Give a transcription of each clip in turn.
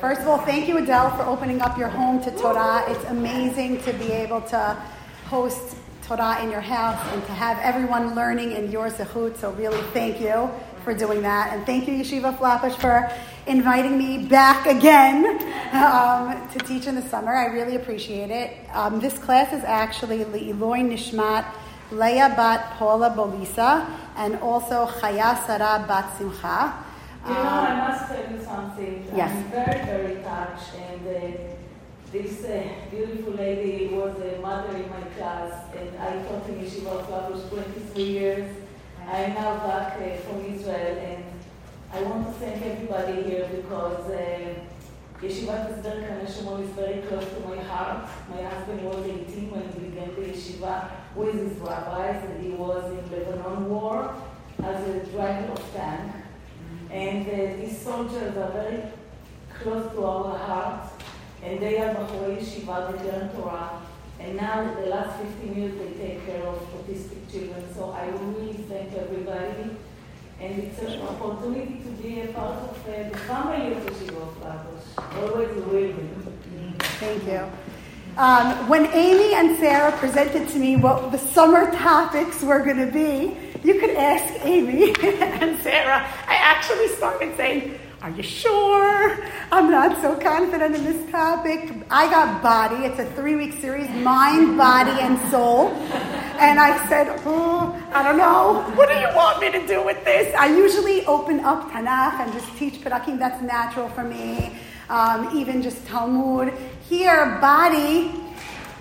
First of all, thank you, Adele, for opening up your home to Torah. It's amazing to be able to host Torah in your house and to have everyone learning in your zechut. So really, thank you for doing that. And thank you, Yeshiva Flatbush, for inviting me back again um, to teach in the summer. I really appreciate it. Um, this class is actually Le'ilui Nishmat Leah Bat Paula Bolisa and also Chaya Sarah Bat Simcha. You know, I must tell you something. Yes. I'm very, very touched. And uh, this uh, beautiful lady was a mother in my class, and I taught in Yeshiva Flatbush 23 years. I'm now back uh, from Israel, and I want to thank everybody here because uh, Yeshivat Hesder Kaneshimon is very close to my heart. My husband was 18 when he began the yeshiva with his rabbis, and he was in Lebanon War as a driver of tank. And uh, these soldiers are very close to our hearts, and they are Bachurei Yeshiva, they learn Torah. And now, the last 15 years, they take care of autistic children. So I really thank everybody. And it's an opportunity to be a part of uh, the family of Yeshiva Flatbush. Always a win. Thank you. Um, when Amy and Sarah presented to me what the summer topics were going to be, you could ask Amy and Sarah. I actually started saying, Are you sure? I'm not so confident in this topic. I got body. It's a three week series mind, body, and soul. And I said, Oh, I don't know. What do you want me to do with this? I usually open up Tanakh and just teach Perakim. That's natural for me. Um, even just Talmud. Here, body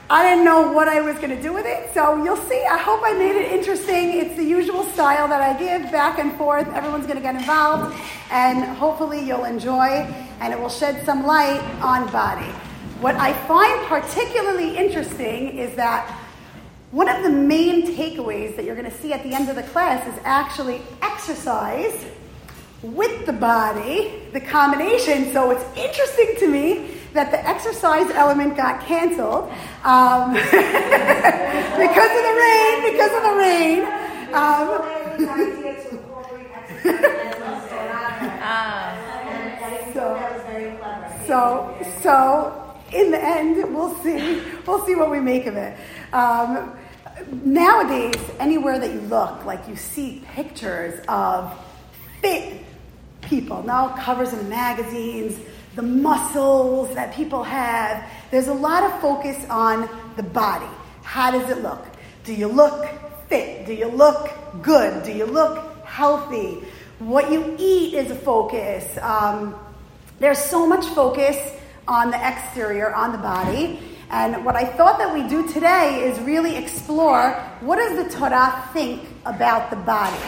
I didn't know what I was going to do with it. So you'll see. I hope I made it interesting. It's the usual style that I give back and forth. Everyone's going to get involved. And hopefully you'll enjoy and it will shed some light on body. What I find particularly interesting is that one of the main takeaways that you're going to see at the end of the class is actually exercise with the body, the combination. So it's interesting to me that the exercise element got canceled um, because of the rain. Because of the rain. Um, so, so, so, in the end, we'll see. We'll see what we make of it. Um, nowadays, anywhere that you look, like you see pictures of fit people, now covers in magazines, the muscles that people have. There's a lot of focus on the body. How does it look? Do you look fit? Do you look good? Do you look healthy? What you eat is a focus. Um, there's so much focus on the exterior, on the body. And what I thought that we do today is really explore what does the Torah think about the body?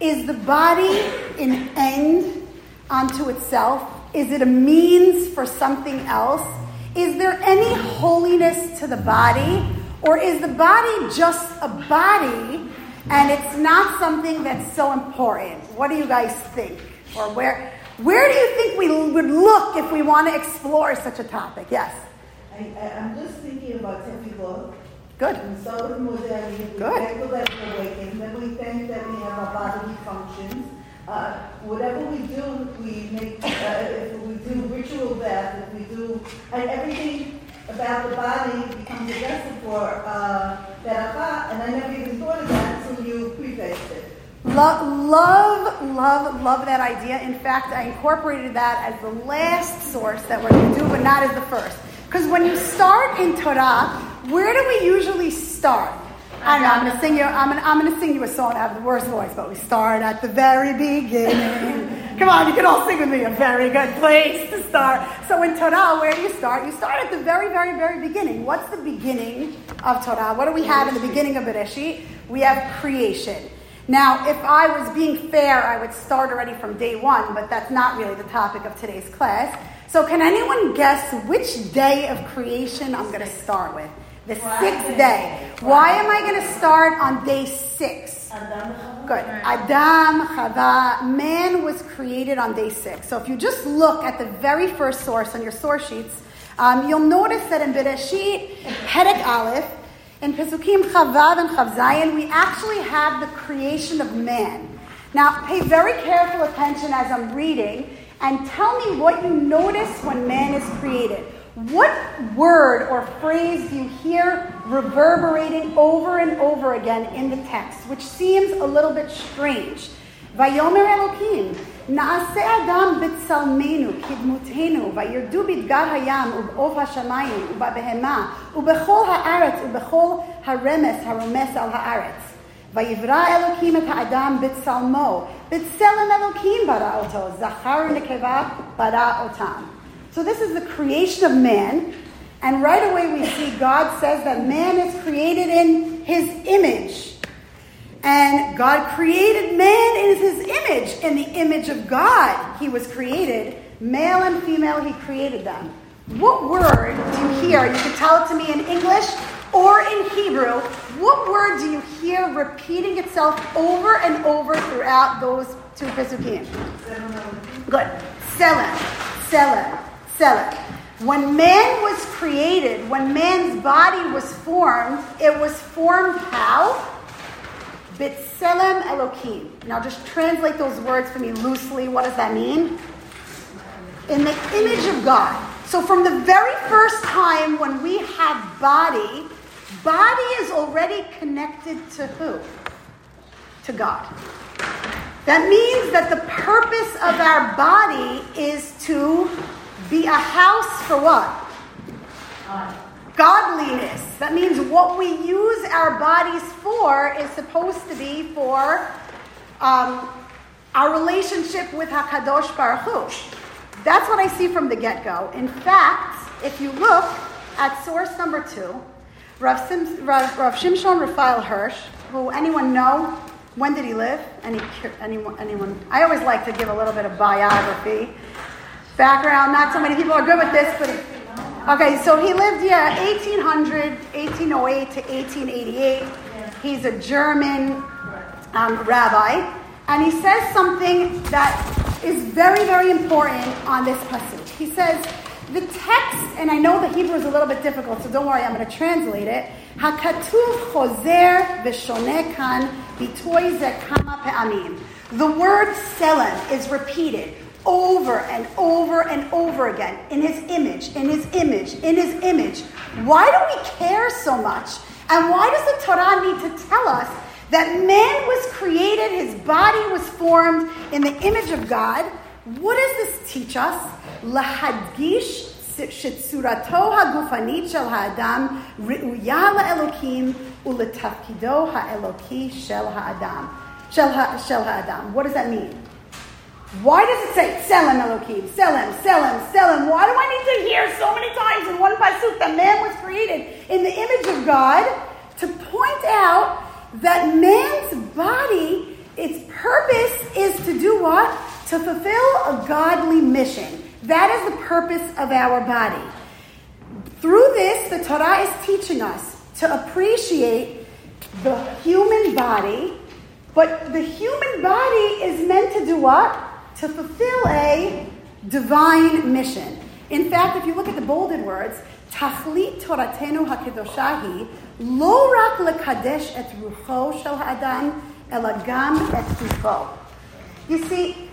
Is the body an end unto itself? Is it a means for something else? Is there any holiness to the body? Or is the body just a body and it's not something that's so important? What do you guys think? Or where, where do you think we would look if we want to explore such a topic? Yes? I, am just thinking about typical. Good. And so modernity, we Good. thank that awakening, then we think that we have our bodily functions. Uh, whatever we do, we make, uh, if we do ritual bath, if we do, and everything about the body becomes a vessel for uh, and I never even thought of that until you prefaced it. Love, love, love, love that idea. In fact, I incorporated that as the last source that we're going to do, but not as the first. Because when you start in Torah, where do we usually start? I know, I'm gonna sing you. I'm gonna, I'm gonna sing you a song. I have the worst voice, but we start at the very beginning. Come on, you can all sing with me. A very good place to start. So in Torah, where do you start? You start at the very, very, very beginning. What's the beginning of Torah? What do we have in the beginning of Bereshit? We have creation. Now, if I was being fair, I would start already from day one, but that's not really the topic of today's class. So, can anyone guess which day of creation I'm going to start with? The sixth day. Why am I going to start on day six? Good. Adam, Chava, man was created on day six. So if you just look at the very first source on your source sheets, um, you'll notice that in Bereshit, Perek Aleph, in Pesukim Chaf Vav and Chaf Zayin, we actually have the creation of man. Now, pay very careful attention as I'm reading, and tell me what you notice when man is created What word or phrase do you hear reverberating over and over again in the text, which seems a little bit strange? ויאמר אלוקים, נעשה אדם בצלמנו, כדמותנו, וירדו בדגר הים ובעוף השמיים ובבהמה ובכל הארץ ובכל הרמס הרומס על הארץ. ויברא אלוקים את האדם בצלמו, בצלם אלוקים ברא אותו, זכר ונקבה ברא אותם. So this is the creation of man, and right away we see God says that man is created in his image. And God created man in his image. In the image of God, he was created. Male and female, he created them. What word do you hear? You can tell it to me in English or in Hebrew. What word do you hear repeating itself over and over throughout those two Pesukim? Good. Tselem. Tselem. Tselem. When man was created, when man's body was formed, it was formed how? Bitselem Elohim. Now just translate those words for me loosely. What does that mean? In the image of God. So from the very first time when we have body, body is already connected to who? To God. That means that the purpose of our body is to be a house for what? godliness. That means what we use our bodies for is supposed to be for um, our relationship with Hakadosh Baruch Hu. That's what I see from the get-go. In fact, if you look at source number two, Rav, Sim, Rav, Rav Shimshon Raphael Hirsch, who anyone know? When did he live? Any, anyone, anyone? I always like to give a little bit of biography, background. Not so many people are good with this, but Okay, so he lived, yeah, 1800, 1808 to 1888. He's a German um, rabbi. And he says something that is very, very important on this passage. He says, the text, and I know the Hebrew is a little bit difficult, so don't worry, I'm going to translate it. Hakatuv kama. The word tselem is repeated over and over and over again in his image, in his image, in his image. Why do we care so much? And why does the Torah need to tell us that man was created, his body was formed in the image of God? What does this teach us? Lahadgish שצורתו הגופנית של האדם ראויה לאלוקים ולתפקידו האלוקי של האדם. של האדם. What does that mean? Why does it say sell him, Elohim, him, sell him"? Why do I need to hear so many times in one pasuk that man was created in the image of God to point out that man's body, its purpose is to do what? To fulfill a godly mission. That is the purpose of our body. Through this, the Torah is teaching us to appreciate the human body, but the human body is meant to do what? to fulfill a divine mission. In fact, if you look at the bolded words, Tachlit Toratenu HaKedoshahi, Lo Rak Lekadesh Et Rucho Shel Ha'adam, Elagam Et Gufo. You see,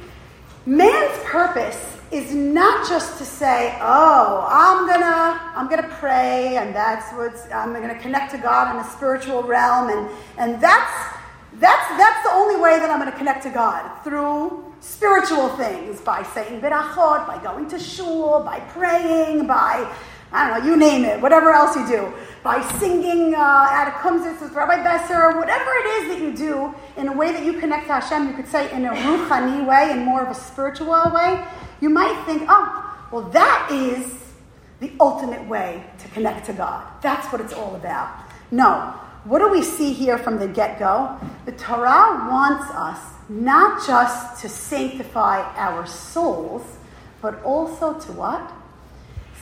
man's purpose is not just to say, "Oh, I'm gonna, I'm gonna pray, and that's what's, I'm gonna connect to God in a spiritual realm, and and that's that's that's the only way that I'm gonna connect to God through spiritual things by saying birachot, by going to shul, by praying, by, I don't know, you name it, whatever else you do, by singing uh, at a kumzitz with Rabbi Besser, whatever it is that you do in a way that you connect to Hashem, you could say in a ruchani way, in more of a spiritual way, you might think, oh, well, that is the ultimate way to connect to God. That's what it's all about. No. What do we see here from the get go? The Torah wants us not just to sanctify our souls, but also to what?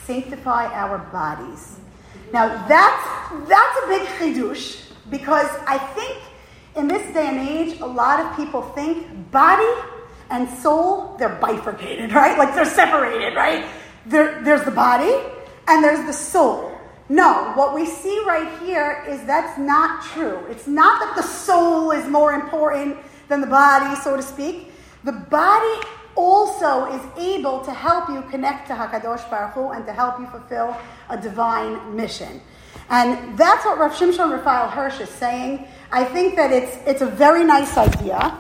Sanctify our bodies. Now that's that's a big chidush because I think in this day and age, a lot of people think body and soul they're bifurcated, right? Like they're separated, right? There, there's the body and there's the soul. No, what we see right here is that's not true. It's not that the soul is more important than the body, so to speak. The body also is able to help you connect to Hakadosh Baruch Hu and to help you fulfill a divine mission. And that's what Rav Shimshon Raphael Hirsch is saying. I think that it's, it's a very nice idea.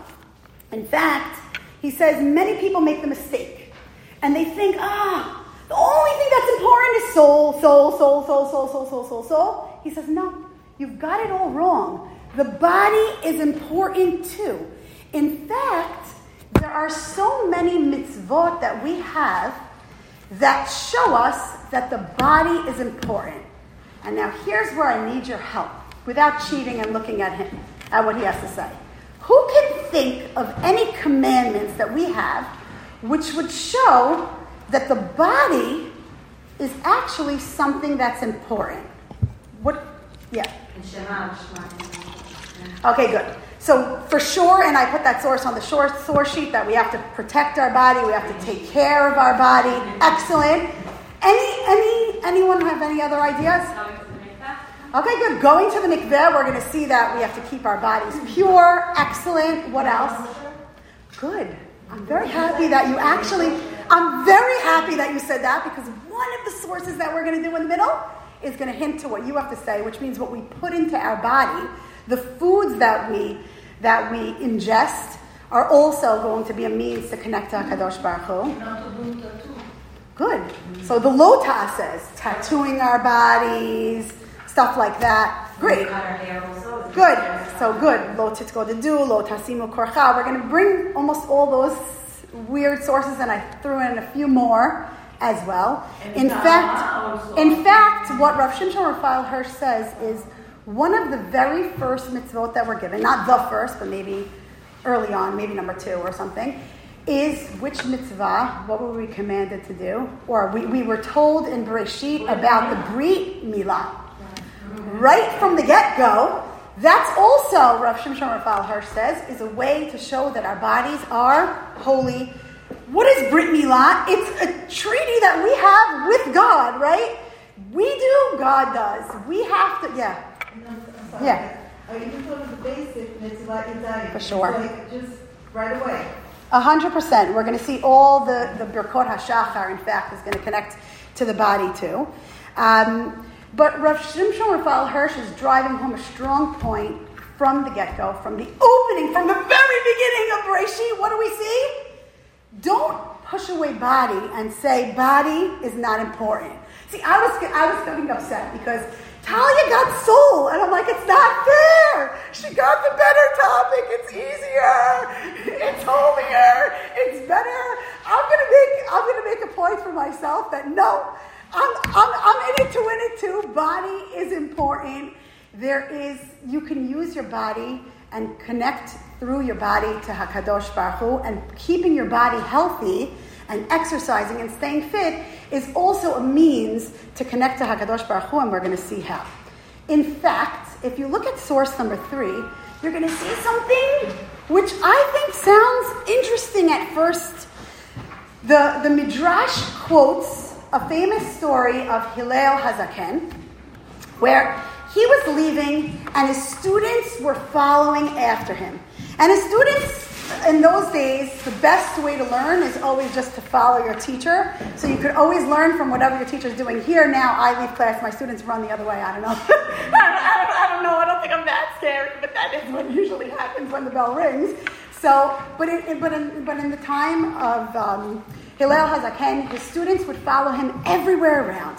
In fact, he says many people make the mistake and they think, ah, the only thing that's important is soul, soul, soul, soul, soul, soul, soul, soul, soul. He says, no, you've got it all wrong. The body is important too. In fact, there are so many mitzvot that we have that show us that the body is important. And now here's where I need your help without cheating and looking at him, at what he has to say. Who can think of any commandments that we have which would show that the body is actually something that's important? What? Yeah. Okay, good. So for sure, and I put that source on the source sheet that we have to protect our body, we have to take care of our body. Excellent. Any any anyone have any other ideas? Okay, good. Going to the mikveh, we're going to see that we have to keep our bodies pure. Excellent. What else? Good. I'm very happy that you actually. I'm very happy that you said that because one of the sources that we're going to do in the middle is going to hint to what you have to say, which means what we put into our body, the foods that we that we ingest, are also going to be a means to connect to Hakadosh Baruch Hu. Good. So the Lo ta'asehs tattooing our bodies, stuff like that. Great. Good. So good. Lo titgodedu, lo tasimu korcha. We're going to bring almost all those weird sources, and I threw in a few more as well. In fact, in fact, what Rav Shimshon Raphael Hirsch says is one of the very first mitzvot that we're given, not the first, but maybe early on, maybe number two or something, is which mitzvah, what were we commanded to do? Or we, we were told in Bereshit about the Brit Milah. Right from the get go, that's also, Rav Shimshon Raphael Hirsch says, is a way to show that our bodies are holy. What is Brit Milah? It's a treaty that we have with God, right? We do, God does. We have to, yeah. Yeah. Are you the basic mitzvah For sure. Like just right away. A hundred percent. We're going to see all the, the Birkot HaShachar, in fact, is going to connect to the body too. Um, but Rav Shimshon Raphael Hirsch is driving home a strong point from the get go, from the opening, from the very beginning of Bereshit. What do we see? Don't push away body and say body is not important. See, I was, I was getting upset because Talia got soul. And I'm like, it's not fair. She got the better topic. It's easier. It's holier. It's better. I'm gonna make I'm gonna make a point for myself that no, I'm I'm, I'm in it to win it too. Body is important. There is you can use your body and connect through your body to Hakadosh Baruch Hu, and keeping your body healthy and exercising and staying fit is also a means to connect to Hakadosh Baruch Hu, and we're going to see how. In fact, if you look at source number three, you're going to see something which I think sounds interesting at first. The, the Midrash quotes a famous story of Hillel Hazaken, where he was leaving and his students were following after him. And his students in those days, the best way to learn is always just to follow your teacher. So you could always learn from whatever your teacher is doing. Here now, I leave class, my students run the other way. I don't know. I, don't, I, don't, I don't know. I don't think I'm that scary, but that is what usually happens when the bell rings. So, but in, but in, but in the time of um, Hillel Hazaken, his students would follow him everywhere around.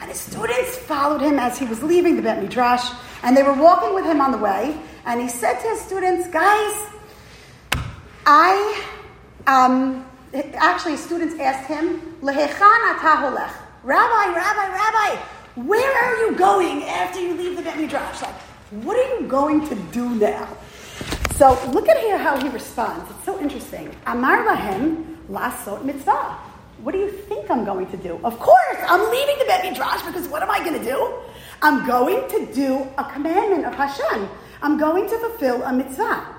And his students followed him as he was leaving the Bet Midrash, and they were walking with him on the way. And he said to his students, Guys, I, um, actually, students asked him, Lehechan. Rabbi, Rabbi, Rabbi, where are you going after you leave the Bet Midrash? Like, what are you going to do now? So look at here how he responds. It's so interesting. Amar lahem lasot mitzvah. What do you think I'm going to do? Of course, I'm leaving the Bet Midrash because what am I going to do? I'm going to do a commandment of Hashem. I'm going to fulfill a mitzvah.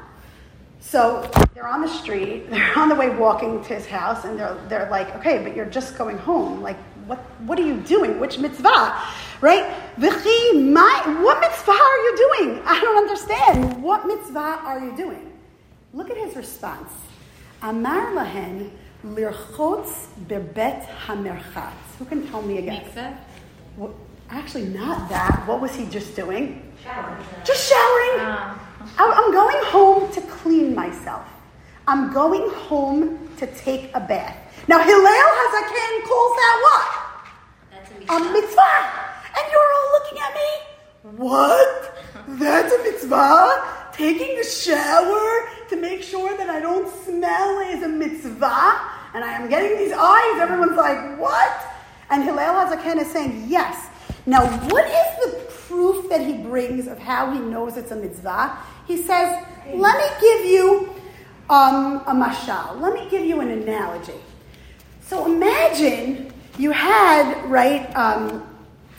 So they're on the street, they're on the way walking to his house, and they're, they're like, okay, but you're just going home. Like, what, what are you doing? Which mitzvah? Right? my, what mitzvah are you doing? I don't understand. What mitzvah are you doing? Look at his response. Amar lahen Lirchotz bebet hamerchatz. Who can tell me again? Mikveh? What, actually, not that. What was he just doing? Shower. Just showering. Ah. I'm going home to clean myself. I'm going home to take a bath. Now, Hillel Hazaken calls that what? That's a A mitzvah. mitzvah. And you're all looking at me. What? That's a mitzvah? Taking a shower to make sure that I don't smell is a mitzvah? And I am getting these eyes. Everyone's like, what? And Hillel Hazaken is saying, yes. Now, what is the proof that he brings of how he knows it's a mitzvah? He says, let me give you um, a mashal. Let me give you an analogy. So imagine you had, right, um,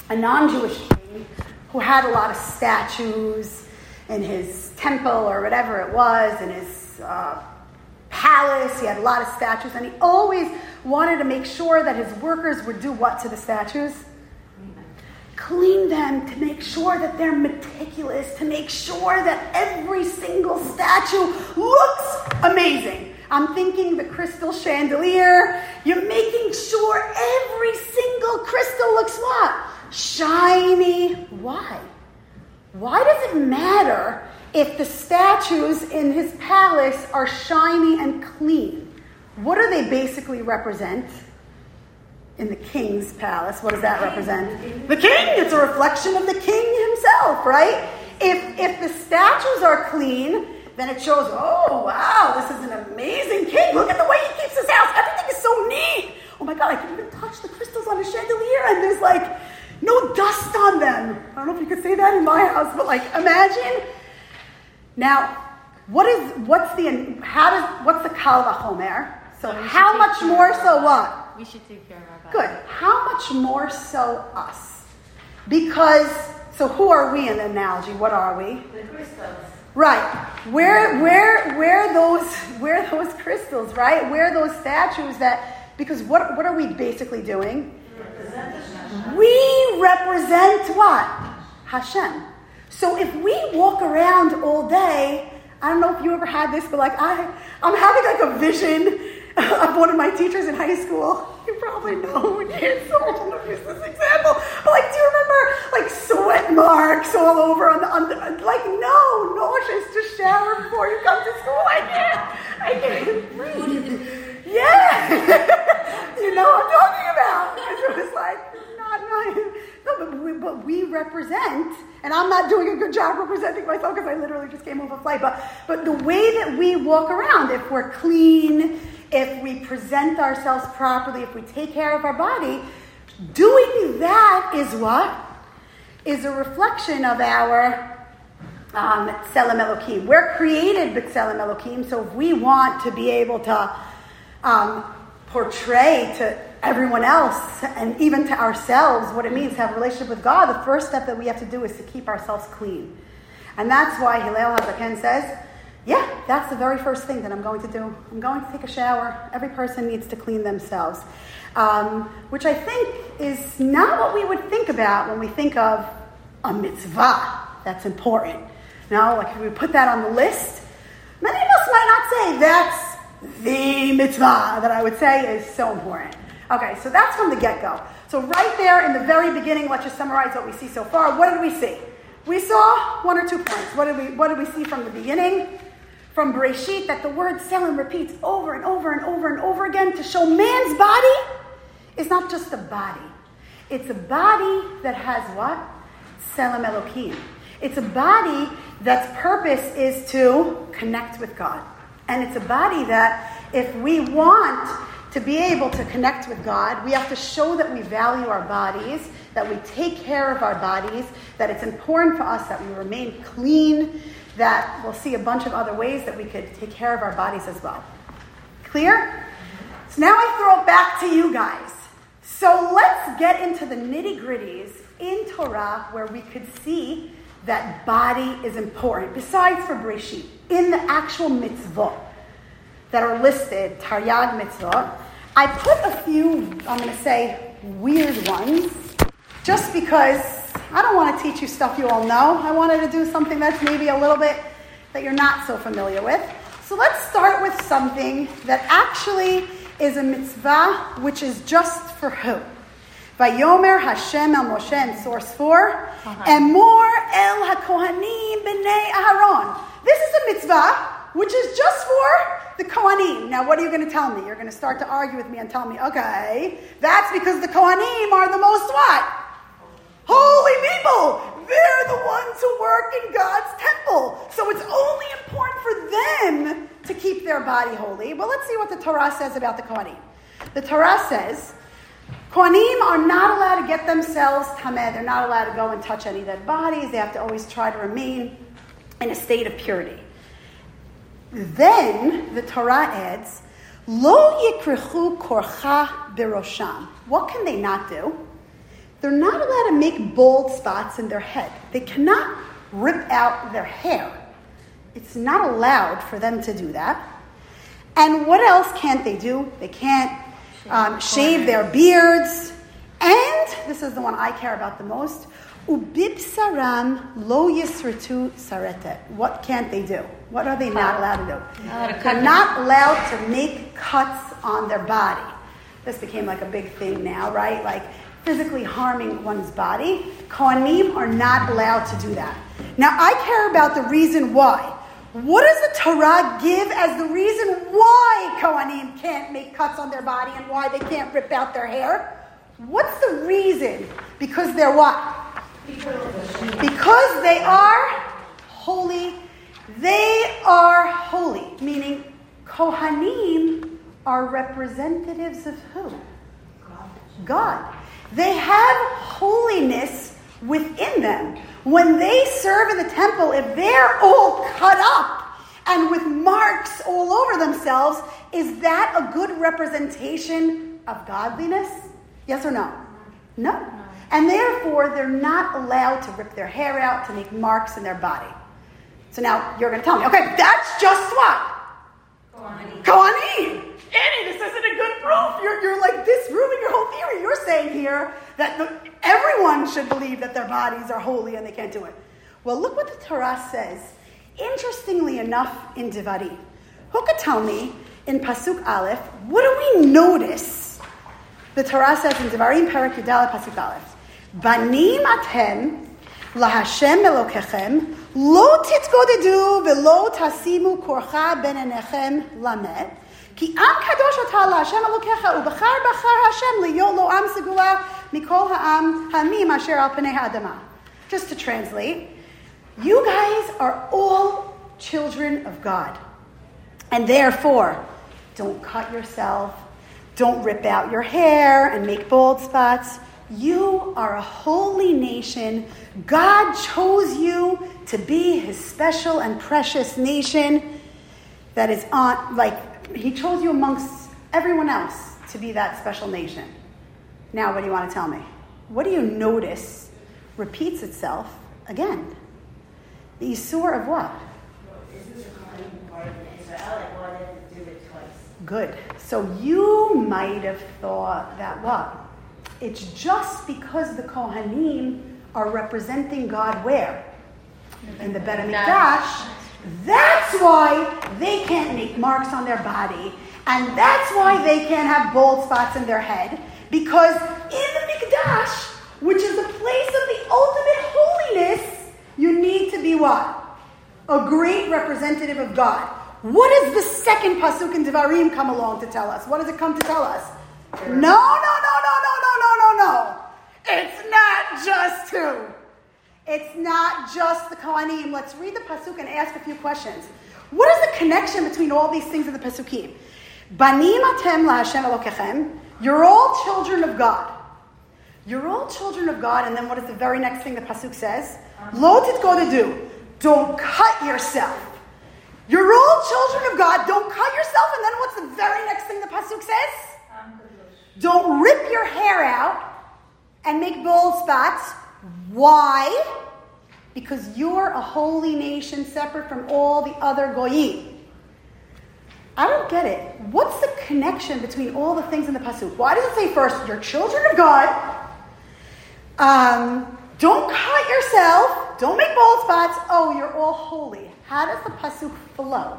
a non Jewish king who had a lot of statues in his temple or whatever it was, in his uh, palace. He had a lot of statues, and he always wanted to make sure that his workers would do what to the statues? Clean them to make sure that they're meticulous, to make sure that every single statue looks amazing. I'm thinking the crystal chandelier. You're making sure every single crystal looks what? Shiny. Why? Why does it matter if the statues in his palace are shiny and clean? What do they basically represent? In the king's palace, what does that represent? The king. It's a reflection of the king himself, right? If if the statues are clean, then it shows, oh wow, this is an amazing king. Look at the way he keeps his house. Everything is so neat. Oh my god, I can even touch the crystals on the chandelier, and there's like no dust on them. I don't know if you could say that in my house, but like imagine. Now, what is what's the how does what's the kal vachomer? So should how much of more so what? We should take care of. Good. How much more so us? Because so who are we in the analogy? What are we? The crystals. Right. Where where where those where those crystals, right? Where those statues that because what what are we basically doing? We represent what? Hashem. So if we walk around all day, I don't know if you ever had this, but like I, I'm having like a vision of one of my teachers in high school. You probably know, so I shouldn't use this example. But like, do you remember like sweat marks all over on the, on the like, no, nauseous, just shower before you come to school. I can't, I can't breathe. Yeah. you know what I'm talking about. It was like, not, not, no, but we, but we represent, and I'm not doing a good job representing myself because I literally just came off a flight, but, but the way that we walk around, if we're clean, if we present ourselves properly, if we take care of our body, doing that is what? Is a reflection of our um, Tselem Elohim. We're created B'Tselem Elohim, so if we want to be able to um, portray to everyone else and even to ourselves what it means to have a relationship with God, the first step that we have to do is to keep ourselves clean. And that's why Hillel Hazaken says, yeah, that's the very first thing that I'm going to do. I'm going to take a shower. Every person needs to clean themselves. Um, which I think is not what we would think about when we think of a mitzvah that's important. Now, like if we put that on the list, many of us might not say that's the mitzvah that I would say is so important. Okay, so that's from the get go. So, right there in the very beginning, let's just summarize what we see so far. What did we see? We saw one or two points. What did we, what did we see from the beginning? From Bereshit, that the word Tselem repeats over and over and over and over again to show man's body is not just a body. It's a body that has what? Tselem Elohim. It's a body that's purpose is to connect with God. And it's a body that if we want to be able to connect with God, we have to show that we value our bodies, that we take care of our bodies, that it's important for us that we remain clean, that we'll see a bunch of other ways that we could take care of our bodies as well. Clear? So now I throw it back to you guys. So let's get into the nitty gritties in Torah where we could see that body is important, besides for Breshit, in the actual mitzvot that are listed, Taryag mitzvot. I put a few, I'm going to say, weird ones, just because I don't want to teach you stuff you all know. I wanted to do something that's maybe a little bit that you're not so familiar with. So let's start with something that actually is a mitzvah which is just for who? Vayomer Hashem el Moshe in source 4, Emor uh-huh. el HaKohanim b'nei Aharon. This is a mitzvah which is just for the Kohanim. Now, what are you going to tell me? You're going to start to argue with me and tell me, okay, that's because the Kohanim are the most what? Holy people! They're the ones who work in God's temple. So it's only important for them to keep their body holy. Well, let's see what the Torah says about the Kohanim. The Torah says, Kohanim are not allowed to get themselves tameh. They're not allowed to go and touch any dead bodies. They have to always try to remain in a state of purity. Then the Torah adds, Lo yikrichu korcha birosham. What can they not do? They're not allowed to make bald spots in their head. They cannot rip out their hair. It's not allowed for them to do that. And what else can't they do? They can't um, shave their beards. And this is the one I care about the most. Ubibsaram lo yisritu sarete. What can't they do? What are they not allowed to do? They're not allowed to make cuts on their body. This became like a big thing now, right? Like physically harming one's body. Kohanim are not allowed to do that. Now, I care about the reason why. What does the Torah give as the reason why Kohanim can't make cuts on their body and why they can't rip out their hair? What's the reason? Because they're what? Because they are holy. They are holy, meaning Kohanim are representatives of who? God. They have holiness within them. When they serve in the temple, if they're all cut up and with marks all over themselves, is that a good representation of godliness? Yes or no? No. And therefore, they're not allowed to rip their hair out, to make marks in their body. So now you're going to tell me, okay, that's just what? Kohanim. Annie, this isn't a good proof. You're, you're like disproving your whole theory. You're saying here that the, everyone should believe that their bodies are holy and they can't do it. Well, look what the Torah says. Interestingly enough, in Devarim, who could tell me in Pasuk Aleph, what do we notice? The Torah says in Devarim Perak Yudal Pasuk Aleph, Banim atem lahashem elokechem lo titgodedu velo tasimu korcha ben enechem lamed כי עם קדוש אתה להשם אלוקיך, ובחר בחר השם להיות לו עם סגולה מכל העם, העמים אשר על פני האדמה. Just to translate, you guys are all children of God. And therefore, don't cut yourself, don't rip out your hair and make bald spots. You are a holy nation. God chose you to be his special and precious nation that is on, like, he chose you amongst everyone else to be that special nation. Now, what do you want to tell me? What do you notice repeats itself again? The Isur of what? Good. So you might have thought that what? It's just because the Kohanim are representing God where? In the Bet HaMikdash. That's why they can't make marks on their body. And that's why they can't have bald spots in their head. Because in the Mikdash, which is the place of the ultimate holiness, you need to be what? A great representative of God. What does the second pasuk in Devarim come along to tell us? What does it come to tell us? No, no, no, no, no, no, no, no, no. It's not just two. It's not just the Kohanim. Let's read the pasuk and ask a few questions. What is the connection between all these things in the pasukim? Banim atem laHashem elokechem. You're all children of God. You're all children of God, and then what is the very next thing the pasuk says? Lo go to do. Don't cut yourself. You're all children of God. Don't cut yourself. And then what's the very next thing the pasuk says? Don't rip your hair out and make bald spots. Why? Because you're a holy nation separate from all the other goyim. I don't get it. What's the connection between all the things in the pasuk? Why does it say first, you're children of God? Um, don't cut yourself. Don't make bald spots. Oh, you're all holy. How does the pasuk flow?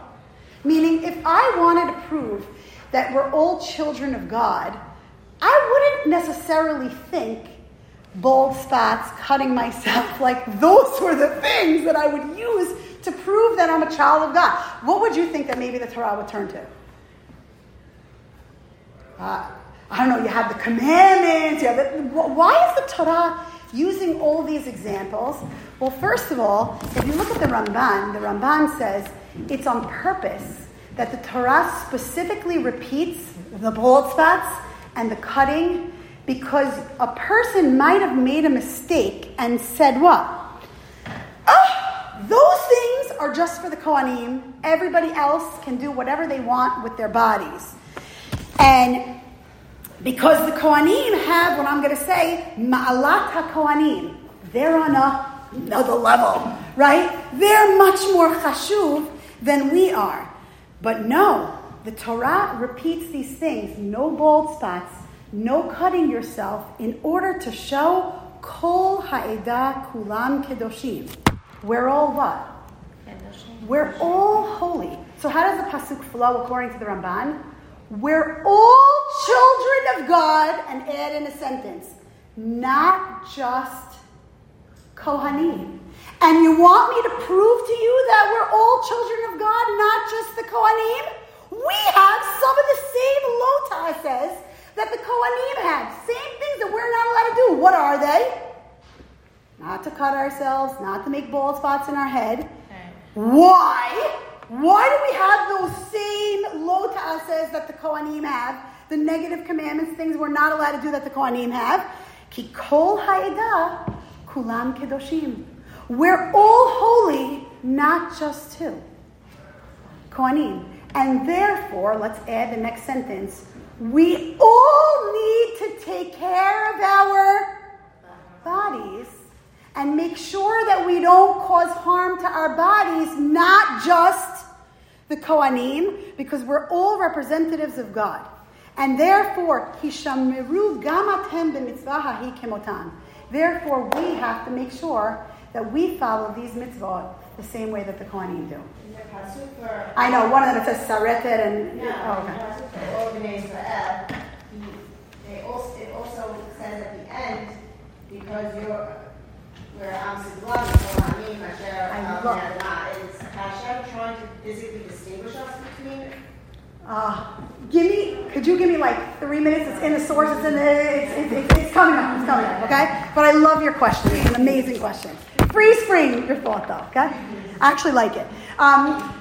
Meaning, if I wanted to prove that we're all children of God, I wouldn't necessarily think bald spots, cutting myself, like those were the things that I would use to prove that I'm a child of God. What would you think that maybe the Torah would turn to? Uh, I don't know, you have the commandments, you have the, why is the Torah using all these examples? Well, first of all, if you look at the Ramban, the Ramban says it's on purpose that the Torah specifically repeats the bald spots and the cutting because a person might have made a mistake and said what? Oh, those things are just for the Kohanim. Everybody else can do whatever they want with their bodies. And because the Kohanim have what I'm going to say, Ma'alat HaKohanim. They're on a, another level, right? They're much more chashuv than we are. But no, the Torah repeats these things no bald spots, no cutting yourself, in order to show Kol Ha'edah Kulam Kedoshim. We're all what? We're all holy. So how does the pasuk flow according to the Ramban? We're all children of God, and add in a sentence, not just Kohanim. And you want me to prove to you that we're all children of God, not just the Kohanim? We have some of the same lo ta'asehs that the Kohanim had. Same things that we're not allowed to do. What are they? Not to cut ourselves, not to make bald spots in our head. Why? Why do we have those same lo ta'asehs that the Kohanim have? The negative commandments, things we're not allowed to do that the Kohanim have. Ki kol ha'edah kulam kedoshim. We're all holy, not just two. Kohanim. And therefore, let's add the next sentence. We all need to take care of our bodies and make sure that we don't cause harm to our bodies, not just the Kohanim, because we're all representatives of God. And therefore. Therefore, we have to make sure that we follow these mitzvot the same way that the Kohanim do. I know, one of them says saretet and... Oh, okay. They also, it also says at the end, because you're where I'm Kohanim, Hashem, is Hashem trying to physically distinguish us between uh, give me, could you give me like three minutes? It's in the source, it's in the, it's, it's, it's coming up, it's coming up, okay? But I love your question. It's an amazing question. Freeze frame your thought though, okay? I actually like it. Um,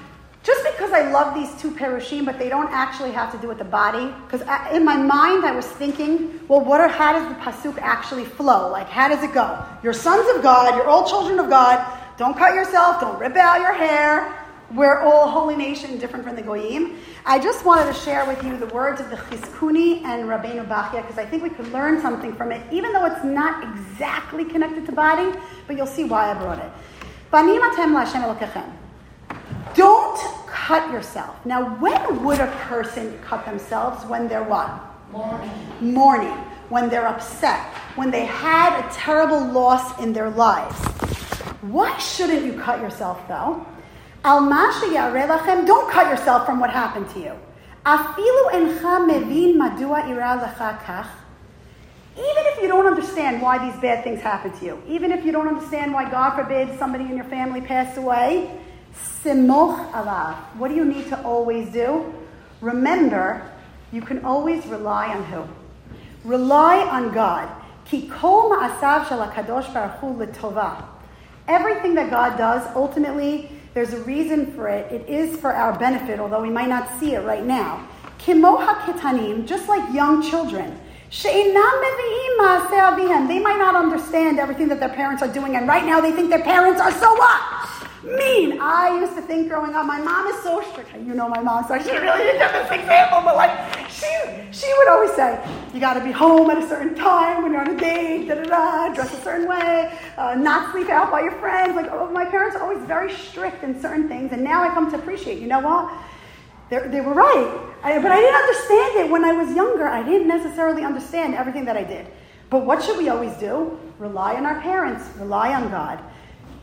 just because I love these two perushim, but they don't actually have to do with the body. Because in my mind, I was thinking, well, what are, how does the pasuk actually flow? Like, how does it go? You're sons of God. You're all children of God. Don't cut yourself. Don't rip out your hair. We're all holy nation, different from the goyim. I just wanted to share with you the words of the Chizkuni and Rabbeinu Bachya because I think we could learn something from it, even though it's not exactly connected to body. But you'll see why I brought it. Don't cut yourself. Now, when would a person cut themselves? When they're what? Mourning. Mourning. When they're upset. When they had a terrible loss in their lives. Why shouldn't you cut yourself though? Don't cut yourself from what happened to you. Even if you don't understand why these bad things happen to you, even if you don't understand why, God forbid, somebody in your family passed away, Simoch alav. What do you need to always do? Remember, you can always rely on who? Rely on God. Ki kol shel Baruch Hu. Everything that God does, ultimately, there's a reason for it. It is for our benefit, although we might not see it right now. Kimoha ha'ketanim, just like young children. They might not understand everything that their parents are doing, and right now they think their parents are so what? Mean. I used to think growing up, my mom is so strict. You know my mom, so I should really give this example, but like she she would always say, you got to be home at a certain time when you're on a date, da da da, dress a certain way, uh, not sleep out by your friends. Like oh, my parents are always very strict in certain things, and now I come to appreciate. You know what? They're, they were right, I, but I didn't understand it when I was younger. I didn't necessarily understand everything that I did. But what should we always do? Rely on our parents, rely on God.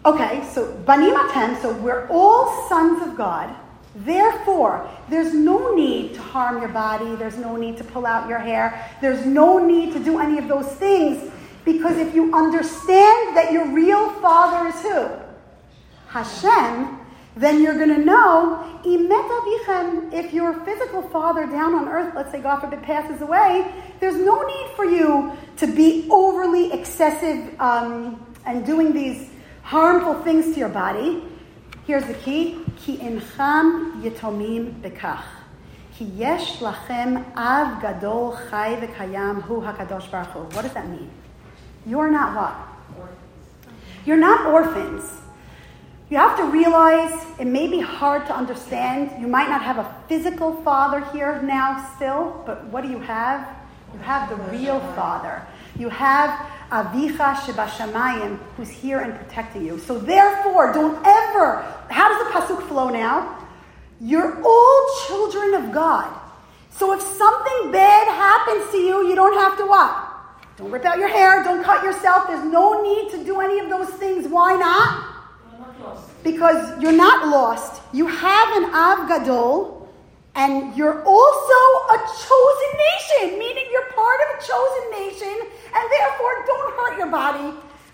Okay, so Banim Atem, so we're all sons of God. Therefore, there's no need to harm your body. There's no need to pull out your hair. There's no need to do any of those things because if you understand that your real father is who? Hashem, then you're going to know, if your physical father down on earth, let's say God forbid, passes away, there's no need for you to be overly excessive um, and doing these harmful things to your body. Here's the key. Ki incham yitomim bekach. Ki yesh lachem av gadol chai v'kayam hu hakadosh baruch hu. What does that mean? You're not what? You're not orphans. You have to realize it may be hard to understand. You might not have a physical father here now still, but what do you have? You have the real father. You have Avicha Shebashamayim, who's here and protecting you. So therefore, don't ever, how does the Pasuk flow now? You're all children of God. So if something bad happens to you, you don't have to what? Don't rip out your hair, don't cut yourself. There's no need to do any of those things. Why not? Because you're not lost. You have an Av Gadol, and you're also a chosen nation, meaning you're part of a chosen nation, and therefore don't hurt your body.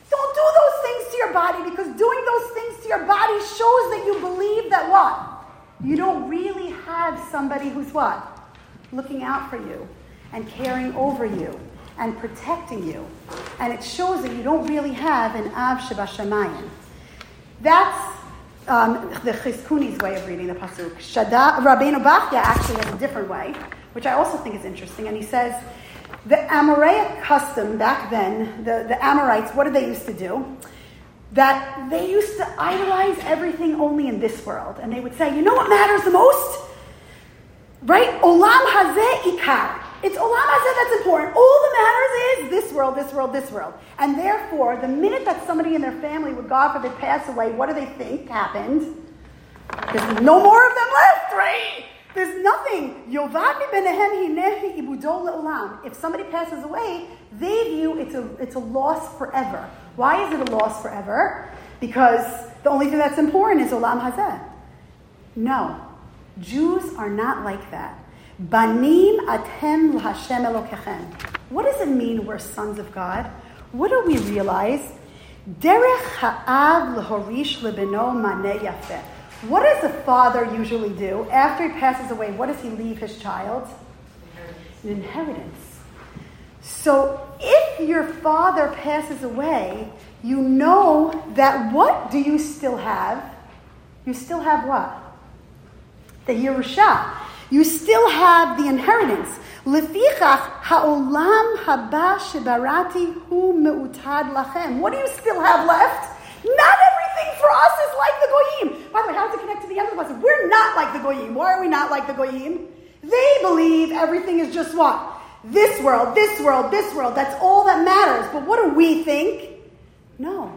Don't do those things to your body because doing those things to your body shows that you believe that what? You don't really have somebody who's what? Looking out for you and caring over you and protecting you. And it shows that you don't really have an Av Shabashamayim. That's um, the Chizkuni's way of reading the pasuk. Shada, Rabbeinu Bachya actually has a different way, which I also think is interesting. And he says, the Amoraic custom back then, the, the Amorites, what did they used to do? That they used to idolize everything only in this world. And they would say, you know what matters the most? Right? Olam hazeh ikar. It's Olam Hazeh that's important. All that matters is this world, this world, this world. And therefore, the minute that somebody in their family would, God forbid, pass away, what do they think happened? There's no more of them left, right? There's nothing. If somebody passes away, they view it's a, it's a loss forever. Why is it a loss forever? Because the only thing that's important is Olam Hazeh. No. Jews are not like that. Banim atem l'Hashem Elokechem. What does it mean we're sons of God? What do we realize? Derech ha'av l'horish lebeno maneh yafeh. What does a father usually do after he passes away? What does he leave his child? An inheritance. So if your father passes away, you know that what do you still have? You still have what? The Yerusha you still have the inheritance. What do you still have left? Not everything for us is like the goyim. By the way, how does it connect to the other lesson? We're not like the goyim. Why are we not like the goyim? They believe everything is just what? This world, this world, this world. That's all that matters. But what do we think? No.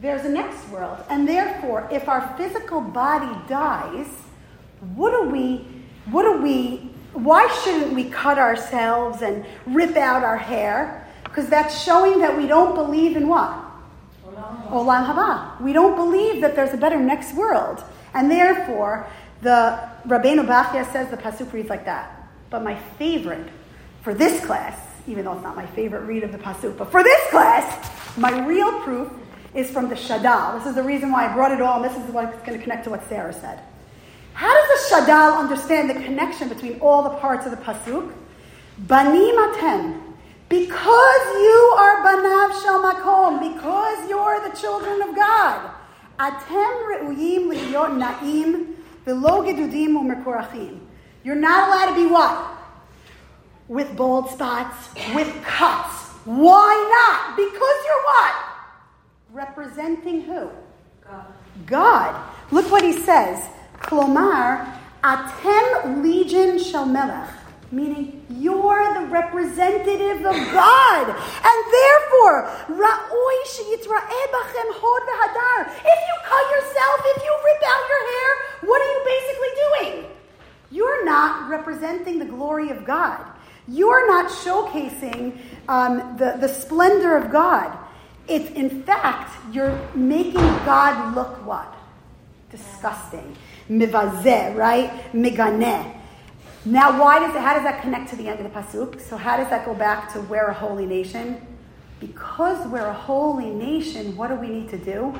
There's a next world. And therefore, if our physical body dies, what do we what do we, why shouldn't we cut ourselves and rip out our hair? Because that's showing that we don't believe in what? Olam haba. We don't believe that there's a better next world. And therefore, the Rabbeinu Bachya says the Pasuk reads like that. But my favorite for this class, even though it's not my favorite read of the Pasuk, but for this class, my real proof is from the Shadal. This is the reason why I brought it all, and this is what's going to connect to what Sarah said. How does the Shadal understand the connection between all the parts of the Pasuk? Banim atem. Because you are banav shel makom, because you're the children of God. Atem re'uyim liyot na'im v'lo gedudim u'mekorachim. You're not allowed to be what? With bald spots, with cuts. Why not? Because you're what? Representing who? God. God. Look what he says. Klomar, atem legion shel meaning you're the representative of God, and therefore, ra'oi sheyitra'eh bachem hod v'hadar. If you cut yourself, if you rip out your hair, what are you basically doing? You're not representing the glory of God. You're not showcasing um, the, the splendor of God. It's in fact, you're making God look what? Disgusting. Mivazeh, right? Miganeh. Now, why does it, how does that connect to the end of the pasuk? So, how does that go back to we're a holy nation? Because we're a holy nation, what do we need to do?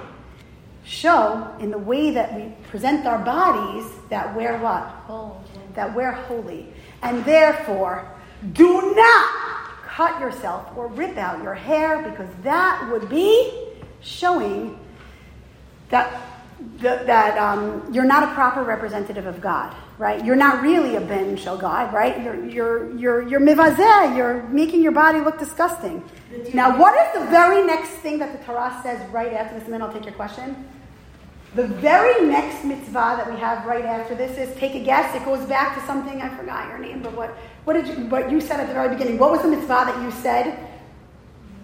Show in the way that we present our bodies that we're what? Holy. That we're holy. And therefore, do not cut yourself or rip out your hair because that would be showing that, that, that um, you're not a proper representative of God right? You're not really a ben shel God, right? You're you're you're you're mivazeh. You're making your body look disgusting. Now, what is the very next thing that the Torah says right after this? And then I'll take your question. The very next mitzvah that we have right after this is take a guess. It goes back to something I forgot your name, but what what did you what you said at the very beginning? What was the mitzvah that you said?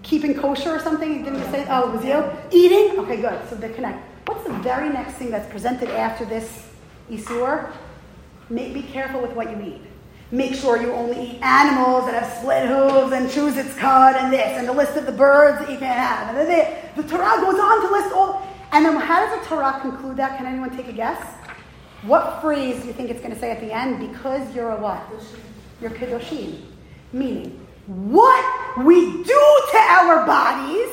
Keeping kosher or something? You didn't say. Oh, it was you eating. Okay, good. So they connect. What's the very next thing that's presented after this isur? Make, be careful with what you eat. Make sure you only eat animals that have split hooves and choose its cut and this and the list of the birds that you can have. And the, the Torah goes on to list all. And then how does the Torah conclude that? Can anyone take a guess? What phrase do you think it's going to say at the end? Because you're a what? You're kedoshim. Meaning, what we do to our bodies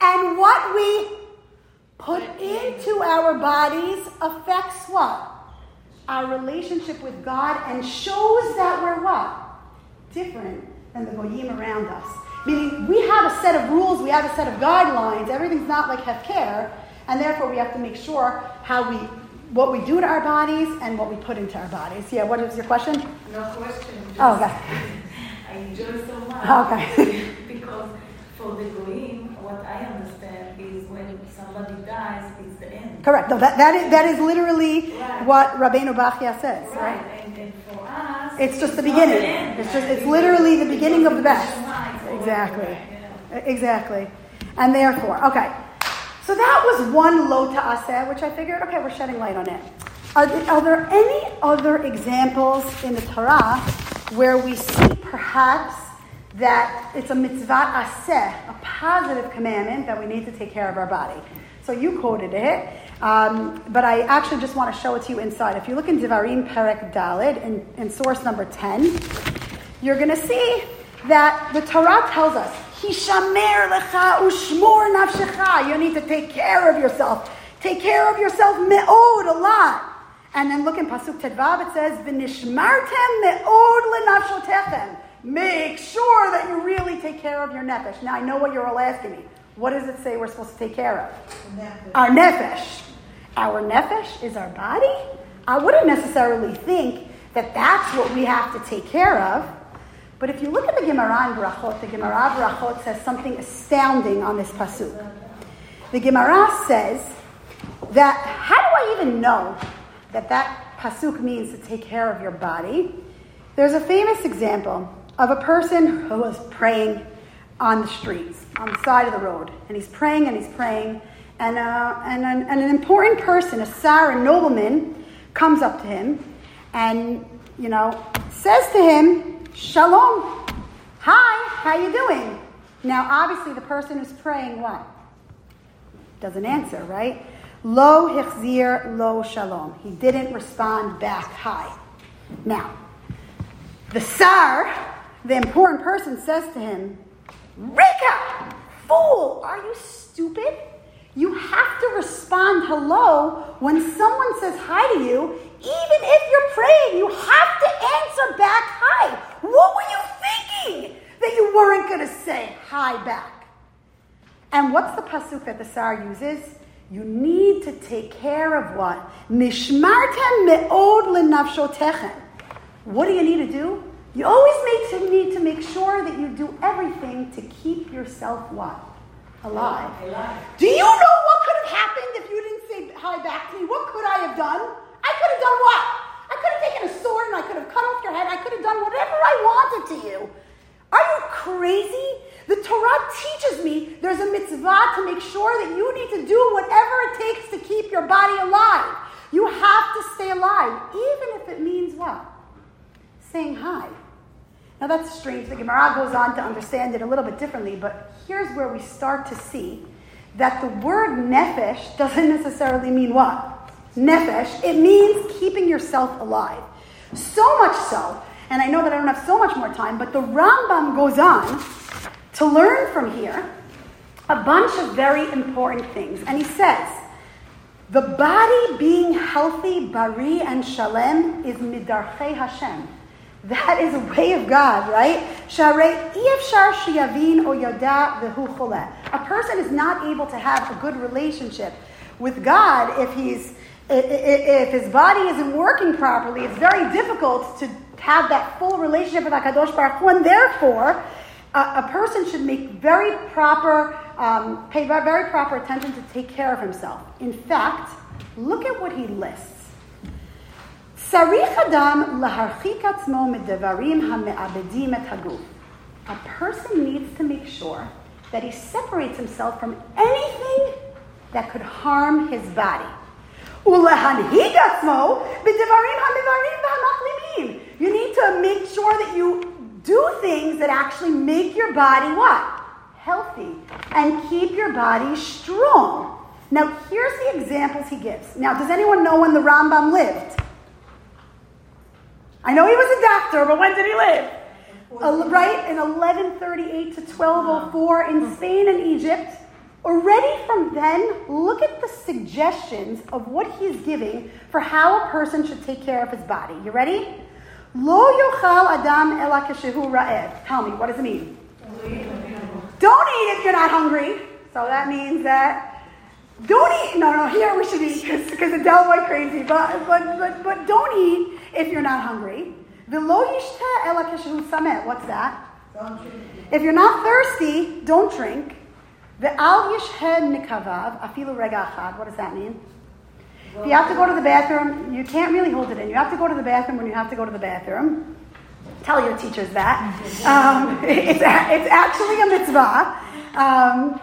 and what we put into our bodies affects what? our relationship with God and shows that we're what? Different than the goyim around us. Meaning, we have a set of rules, we have a set of guidelines. Everything's not like hefker, and therefore we have to make sure how we, what we do to our bodies and what we put into our bodies. Yeah, what is your question? No question. Oh, okay. I enjoy so much. Okay. for the goyim, what I understand is when somebody dies, it's the end. Correct. No, that, that, is, that is literally Right. what Rabbeinu Bachya says, right? Right. And, and for us, It's just the beginning. the end, It's just it's literally the beginning of the best. Exactly. yeah. Exactly. And therefore, okay. So that was one lo ta'aseh, which I figured, okay, we're shedding light on it. Are, are there any other examples in the Torah where we see perhaps that it's a mitzvah aseh, a positive commandment that we need to take care of our body? So you quoted it, um, but I actually just want to show it to you inside. If you look in Devarim Perek Dalid, in, in source number 10, you're going to see that the Torah tells us, Hishamer lecha ushmor nafshecha. You need to take care of yourself. Take care of yourself me'od, a lot. And then look in Pasuk Tet Vav, it says, V'nishmartem me'od lenafshotechem. Make sure that you really take care of your nefesh. Now, I know what you're all asking me. What does it say we're supposed to take care of? Our nefesh. Our nefesh is our body? I wouldn't necessarily think that that's what we have to take care of. But if you look at the Gemara in Brachot, the Gemara Brachot says something astounding on this pasuk. The Gemara says that how do I even know that that pasuk means to take care of your body? There's a famous example of a person who was praying on the streets, on the side of the road, and he's praying and he's praying, and, uh, and, an, and an important person, a Sar, a nobleman, comes up to him and, you know, says to him, Shalom, hi, how you doing? Now, obviously, the person who's praying what? Doesn't answer, right? Lo hichzir, lo shalom. He didn't respond back, hi. Now, the Sar, the important person, says to him, Rika, fool, are you stupid? You have to respond hello when someone says hi to you, even if you're praying. You have to answer back hi. What were you thinking that you weren't going to say hi back? And what's the pasuk that the Sar uses? You need to take care of what? Nishmartem me'od lenafshotechem. What do you need to do? You always make need to make sure that you do everything to keep yourself what? Alive. Alive. Do you know what could have happened if you didn't say hi back to me? What could I have done? I could have done what? I could have taken a sword and I could have cut off your head. I could have done whatever I wanted to you. Are you crazy? The Torah teaches me there's a mitzvah to make sure that you need to do whatever it takes to keep your body alive. You have to stay alive, even if it means what? Saying hi. Now that's strange. The Gemara goes on to understand it a little bit differently, but here's where we start to see that the word nefesh doesn't necessarily mean what? nefesh, it means keeping yourself alive. So much so, and I know that I don't have so much more time, but the Rambam goes on to learn from here a bunch of very important things. And he says, the body being healthy, bari, and shalem is midarchei Hashem. That is a way of God, right? A person is not able to have a good relationship with God if he's if his body isn't working properly. It's very difficult to have that full relationship with Hakadosh Baruch Hu, and therefore, a, person should make very proper, um, pay very proper attention to take care of himself. In fact, look at what he lists. A person needs to make sure that he separates himself from anything that could harm his body. You need to make sure that you do things that actually make your body what? Healthy. And keep your body strong. Now, here's the examples he gives. Now, does anyone know when the Rambam lived? I know he was a doctor, but when did he live? Uh, right in 1138 to 1204 in Spain and Egypt. Already from then, look at the suggestions of what he's giving for how a person should take care of his body. You ready? Lo yochal adam ela keshehu ra'ed. Tell me, what does it mean? Don't eat if you're not hungry. So that means that don't eat. No, no, here we should eat because the devil went crazy. But, but, but, but don't eat if you're not hungry. V'lo yishta ela keshehu. What's that? If you're not thirsty, don't drink. Ve'al yished nikavav afilu. What does that mean? If you have to go to the bathroom, you can't really hold it in. You have to go to the bathroom when you have to go to the bathroom. Tell your teachers that. Um, it's, it's actually a mitzvah. Um,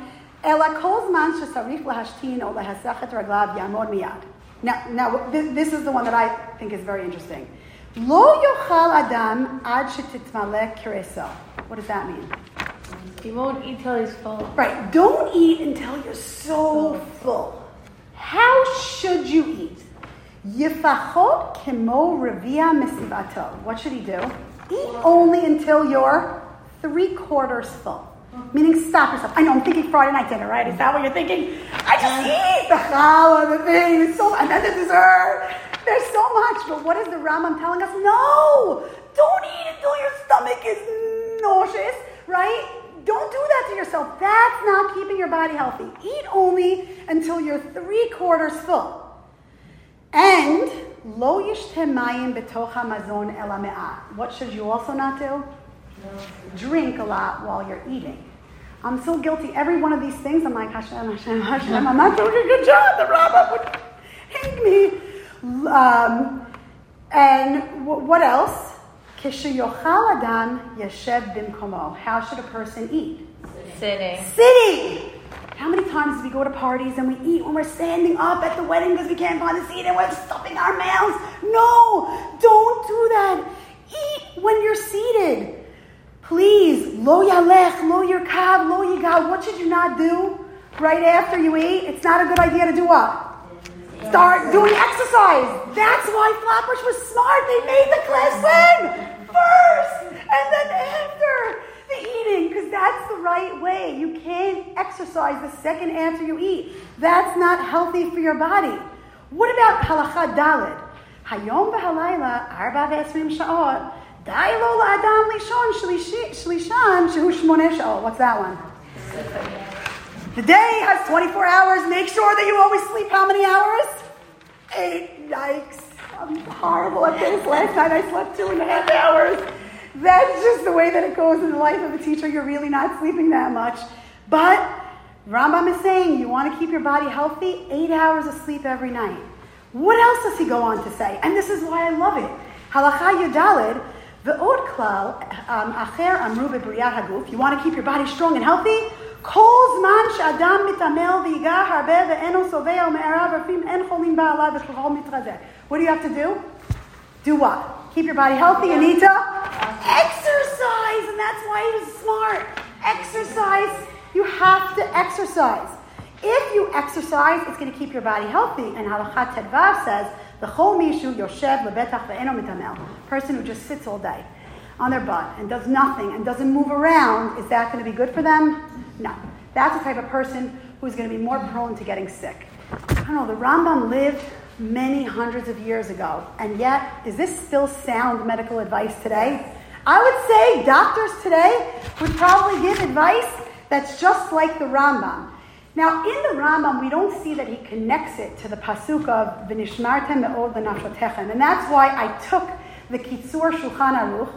now, now this, this is the one that I think is very interesting. Lo yochal adam ad. What does that mean? He won't eat till he's full. Right. Don't eat until you're so full. How should you eat? Yifachot kemo revia mesivato. What should he do? Eat only until you're three quarters full. Meaning stop yourself. I know I'm thinking Friday night dinner, right? Is that what you're thinking? I just eat the challah, the thing, it's so, and then the dessert. There's so much, but what is the Rambam telling us? No! Don't eat until your stomach is nauseous, right? Don't do that to yourself. That's not keeping your body healthy. Eat only until you're three quarters full. And lo mayim betocha mazon ela What should you also not do? Drink a lot while you're eating. I'm so guilty. Every one of these things, I'm like, ah, Hashem, Hashem, ah, Hashem. Ah, I'm not doing a good job. The rabbi would hang me. Um, and what else? Kishayochal adam yeshev bimkomo. How should a person eat? Sitting. Sitting. How many times do we go to parties and we eat when we're standing up at the wedding because we can't find a seat and we're stuffing our mouths? No, don't do that. Eat when you're seated. Please, lo yalech, lo yirkav, lo yigad. What should you not do right after you eat? It's not a good idea to do what? Start doing exercise. That's why Flatbush was smart. They made the class first and then after the eating, because that's the right way. You can't exercise the second after you eat. That's not healthy for your body. What about halacha dalid? Hayom v'halayla arba v'esrim sha'ot. די לו לאדם לישון שלישן שהוא שמונה שעות. What's that one? The day has 24 hours. Make sure that you always sleep how many hours? Eight. Yikes. I'm horrible at this. Last night I slept two and a half hours. That's just the way that it goes in the life of a teacher. You're really not sleeping that much. But Rambam is saying you want to keep your body healthy, eight hours of sleep every night. What else does he go on to say? And this is why I love it. Halacha Yudalid, Ve'od klal um, acher amru bebriyah haguf. You want to keep your body strong and healthy? כל זמן שאדם מתעמל ויגע הרבה ואינו שבע ומערב רפים אין חולים בה עליו What do you have to do? Do what? Keep your body healthy. Anita? exercise, and that's why it is smart. Exercise. You have to exercise. If you exercise, it's going to keep your body healthy. And Halakha Tet Vav says, the chol mishu yoshev lebetach ve'eno mitamel. Person who just sits all day on their butt and does nothing and doesn't move around, is that going to be good for them? No. That's the type of person who's going to be more prone to getting sick. I don't know, the Rambam lived many hundreds of years ago, and yet, is this still sound medical advice today? I would say doctors today would probably give advice that's just like the Rambam. Now, in the Rambam, we don't see that he connects it to the pasuk of "V'nishmartem me'od l'nafshotechem," and that's why I took the Kitzur Shulchan Aruch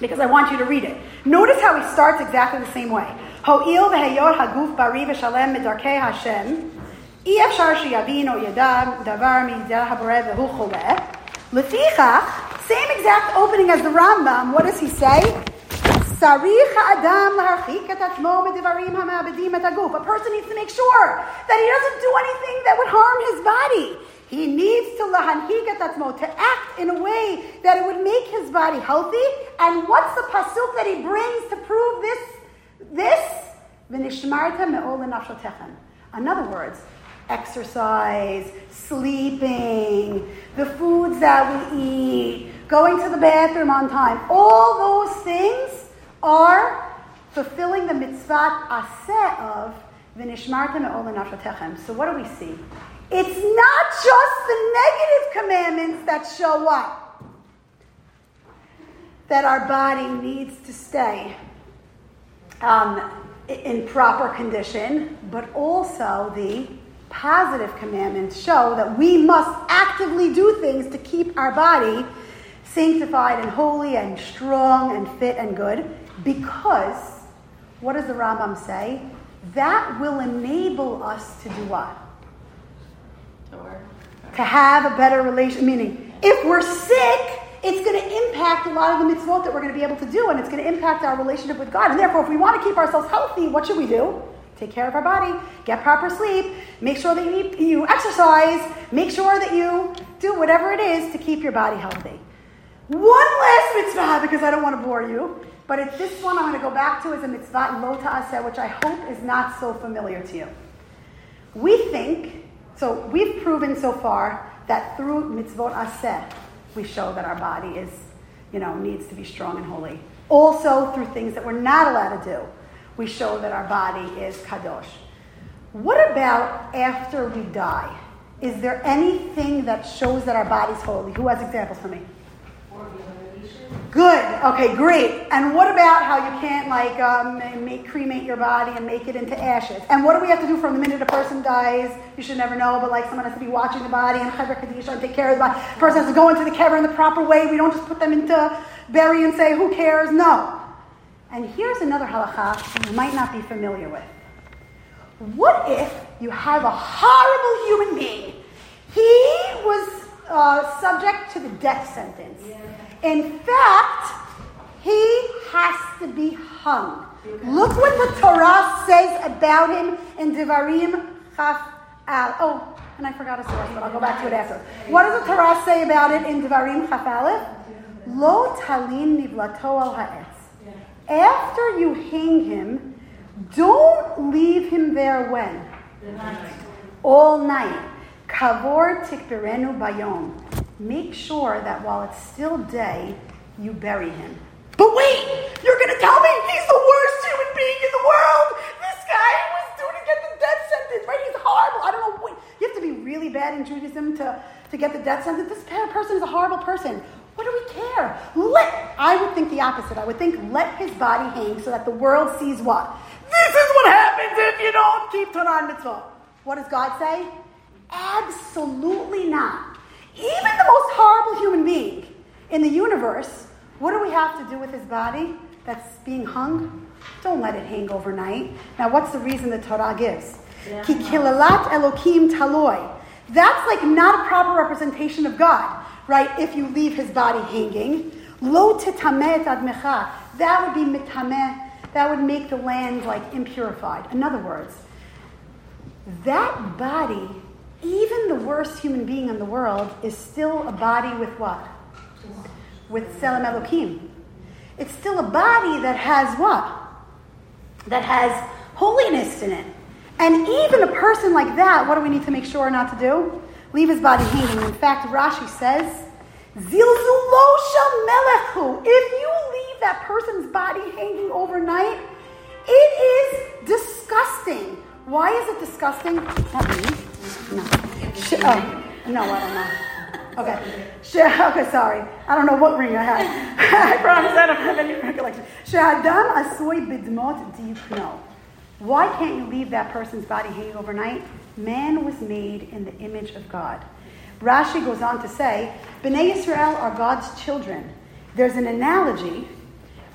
because I want you to read it. Notice how he starts exactly the same way. Ho'il v'heyot haguf bari v'shalem midarkei Hashem. אי אפשר שיבין או ידע דבר מידי הבורא והוא חולה. לפיכך, same exact opening as the Rambam, what does he say? צריך האדם להרחיק את עצמו מדברים המאבדים את הגוף. A person needs to make sure that he doesn't do anything that would harm his body. He needs to lahanhig et atzmo, to act in a way that it would make his body healthy. And what's the pasuk that he brings to prove this? This? V'nishmarta me'ol nafshotechem. In other words, exercise, sleeping, the foods that we eat, going to the bathroom on time, all those things are fulfilling the mitzvah aseh of v'nishmarta me'ol. So what do we see? It's not just the negative commandments that show up. That our body needs to stay um, in proper condition, but also the positive commandments show that we must actively do things to keep our body sanctified and holy and strong and fit and good. Because, what does the Rambam say? That will enable us to do what? to have a better relation. Meaning, if we're sick, it's going to impact a lot of the mitzvot that we're going to be able to do, and it's going to impact our relationship with God. And therefore, if we want to keep ourselves healthy, what should we do? Take care of our body, get proper sleep, make sure that you, eat, you exercise, make sure that you do whatever it is to keep your body healthy. One last mitzvah, because I don't want to bore you, but it's this one I'm going to go back to as a mitzvah lo ta'aseh, which I hope is not so familiar to you. We think so we've proven so far that through mitzvot aseh, we show that our body is, you know, needs to be strong and holy. Also through things that we're not allowed to do, we show that our body is kadosh. What about after we die? Is there anything that shows that our body's holy? Who has examples for me? Good. Okay, great. And what about how you can't like um, make cremate your body and make it into ashes? And what do we have to do from the minute a person dies? You should never know, but like someone has to be watching the body and Chevra Kadisha and take care of the body. The person has to go into the kever in the proper way. We don't just put them into bury and say, who cares? No. And here's another halacha you might not be familiar with. What if you have a horrible human being? He was uh, subject to the death sentence. Yeah. In fact, he has to be hung. Look what the Torah says about him in Devarim Chaf Al. Oh, and I forgot a source, but I'll go back to it after. What does the Torah say about it in Devarim Chaf Aleph? Lo talin nivlato al ha'etz. After you hang him, don't leave him there when? All night. Kavor tikberenu bayom make sure that while it's still day, you bury him. But wait, you're going to tell me he's the worst human being in the world. This guy was doing to get the death sentence, right? He's horrible. I don't know. Wait, you have to be really bad in Judaism to, to get the death sentence. This person is a horrible person. What do we care? Let, I would think the opposite. I would think let his body hang so that the world sees what? This is what happens if you don't keep Torah and mitzvah. What does God say? Absolutely not. Even the most horrible human being in the universe, what do we have to do with his body that's being hung? Don't let it hang overnight. Now, what's the reason the Torah gives? Ki kilalat Elokim taloi. That's like not a proper representation of God, right? If you leave his body hanging. Lo tetameh admecha. That would be mitameh. That would make the land like impurified. In other words, that body even the worst human being in the world is still a body with what? With Tselem Elohim. It's still a body that has what? That has holiness in it. And even a person like that, what do we need to make sure not to do? Leave his body hanging. In fact, Rashi says, Zilzulo melechu. If you leave that person's body hanging overnight, it is disgusting. Why is it disgusting? Not me. No. Oh, no, I don't know. Okay. Sh- okay, sorry. I don't know what ring I had. I promise I don't have any recollection. Shadam asoy bidmot diyukno. Why can't you leave that person's body hanging overnight? Man was made in the image of God. Rashi goes on to say, Bnei Israel are God's children. There's an analogy.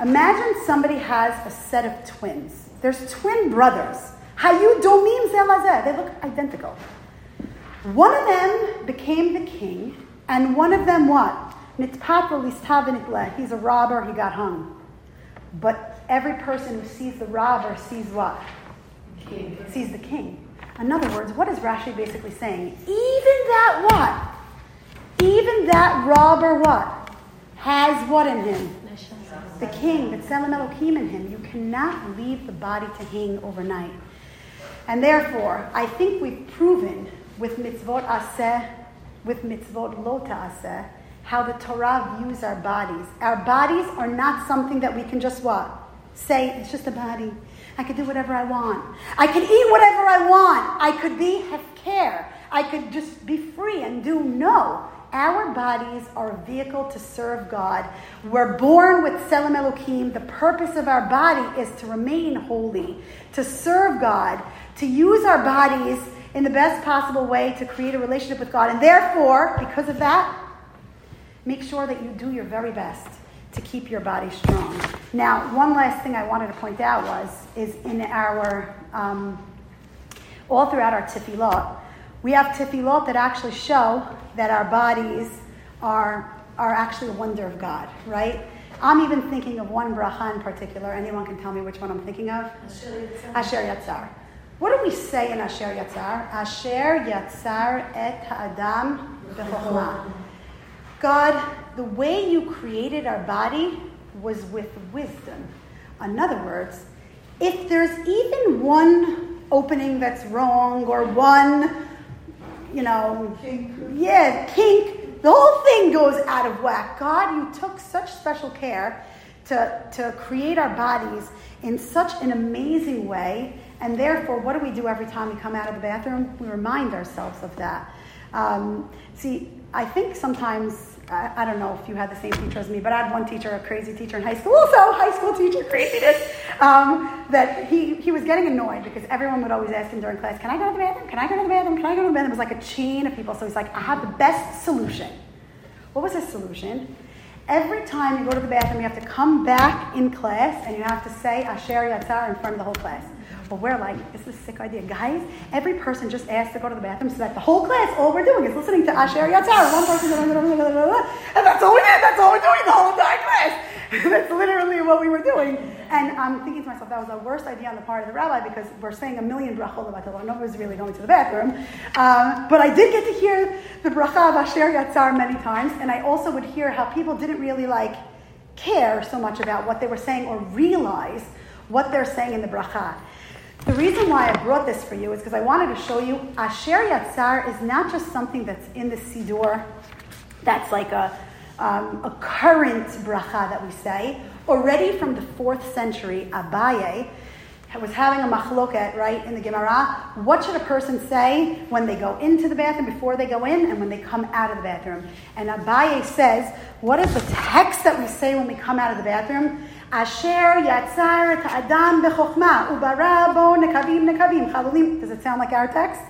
Imagine somebody has a set of twins. There's twin brothers. Hayu domim zelazeh. They look identical. One of them became the king, and one of them what? He's a robber, he got hung. But every person who sees the robber sees what? King. Sees the king. In other words, what is Rashi basically saying? Even that what? Even that robber what? Has what in him? The king, the Tselem Elohim in him. You cannot leave the body to hang overnight. And therefore, I think we've proven with mitzvot aseh, with mitzvot lo aseh, how the Torah views our bodies. Our bodies are not something that we can just what? Say, it's just a body. I could do whatever I want. I could eat whatever I want. I could be have care. I could just be free and do no. Our bodies are a vehicle to serve God. We're born with Tselem Elohim. The purpose of our body is to remain holy, to serve God, to use our bodies in the best possible way to create a relationship with God. And therefore, because of that, make sure that you do your very best to keep your body strong. Now, one last thing I wanted to point out was, is in our, um, all throughout our tefillot, we have tefillot that actually show that our bodies are, are actually a wonder of God, right? I'm even thinking of one bracha in particular. Anyone can tell me which one I'm thinking of? Asher Yatzar. What do we say in Asher Yatzar? Asher Yatzar et Ha'adam b'chokhmah. God, the way you created our body was with wisdom. In other words, if there's even one opening that's wrong or one, you know, kink. yeah, kink, the whole thing goes out of whack. God, you took such special care to, to create our bodies in such an amazing way. And therefore, what do we do every time we come out of the bathroom? We remind ourselves of that. Um, see, I think sometimes I, I, don't know if you had the same teacher as me, but I had one teacher, a crazy teacher in high school, also high school teacher craziness, um, that he, he was getting annoyed because everyone would always ask him during class, can I go to the bathroom? Can I go to the bathroom? Can I go to the bathroom? It was like a chain of people. So he's like, I have the best solution. What was his solution? Every time you go to the bathroom, you have to come back in class and you have to say Asher Yatzar in front of the whole class. But we're like, this is a sick idea. Guys, every person just asked to go to the bathroom so that the whole class, all we're doing is listening to Asher Yatzar. One person, and that's all we did. That's all we're doing the whole entire class. that's literally what we were doing. And I'm thinking to myself, that was the worst idea on the part of the rabbi because we're saying a million brachot about Nobody's really going to the bathroom. Um, but I did get to hear the bracha of Asher Yatzar many times, and I also would hear how people didn't really like care so much about what they were saying or realize what they're saying in the bracha. The reason why I brought this for you is because I wanted to show you Asher Yatzar is not just something that's in the Siddur, that's like a, um, a current bracha that we say. Already from the fourth century, Abaye was having a machloket, right, in the Gemara. What should a person say when they go into the bathroom, before they go in, and when they come out of the bathroom? And Abaye says, what is the text that we say when we come out of the bathroom? Asher yatzar adam bechokma ubara bo nekavim nekavim chalulim. Does it sound like our text?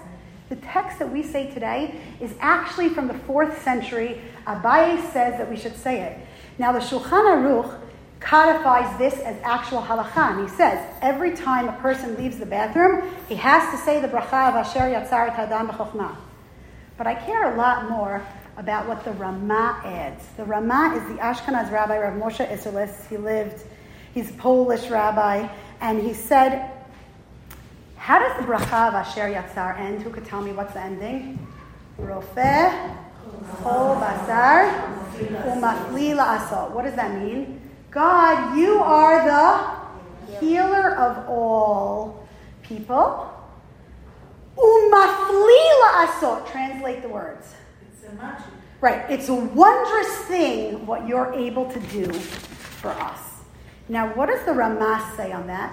The text that we say today is actually from the fourth century. Abaye says that we should say it. Now the Shulchan Aruch codifies this as actual halacha. And he says every time a person leaves the bathroom, he has to say the bracha of Asher yatzar adam bechokma. But I care a lot more about what the Rama adds. The Rama is the Ashkenaz rabbi, Rav Moshe Isserles. He lived, he's a Polish rabbi, and he said, How does the bracha of Asher Yatzar end? Who could tell me what's the ending? Rofeh, Chol Basar. What does that mean? God, you are the healer of all people. Umaflila asot. Translate the words magic. Right. It's a wondrous thing what you're able to do for us. Now, what does the Ramah say on that?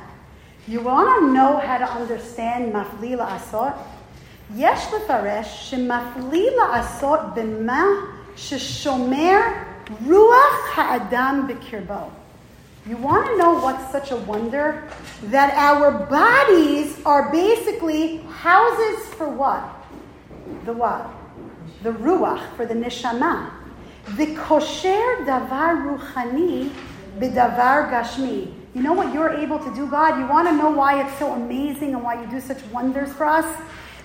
You want to know how to understand maflila asot? Yesh lefaresh shemaflila asot b'ma sheshomer ruach ha'adam b'kirbo. You want to know what's such a wonder? That our bodies are basically houses for what? The what? The ruach, for the neshama. The kosher davar ruchani bidavar gashmi. You know what you're able to do, God? You want to know why it's so amazing and why you do such wonders for us?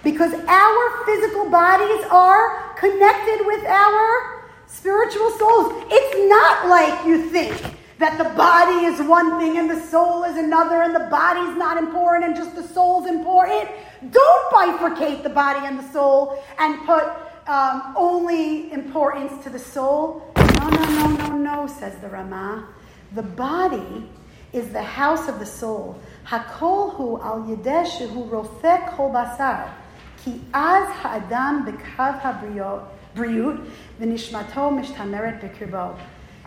Because our physical bodies are connected with our spiritual souls. It's not like you think that the body is one thing and the soul is another and the body's not important and just the soul's important. Don't bifurcate the body and the soul and put um, only importance to the soul. No, no, no, no, no, says the Rama. The body is the house of the soul. Hakol hu al yedeh shehu rofek kol basar. Ki az ha'adam b'kav ha'briyut v'nishmato mishtameret b'kirbo.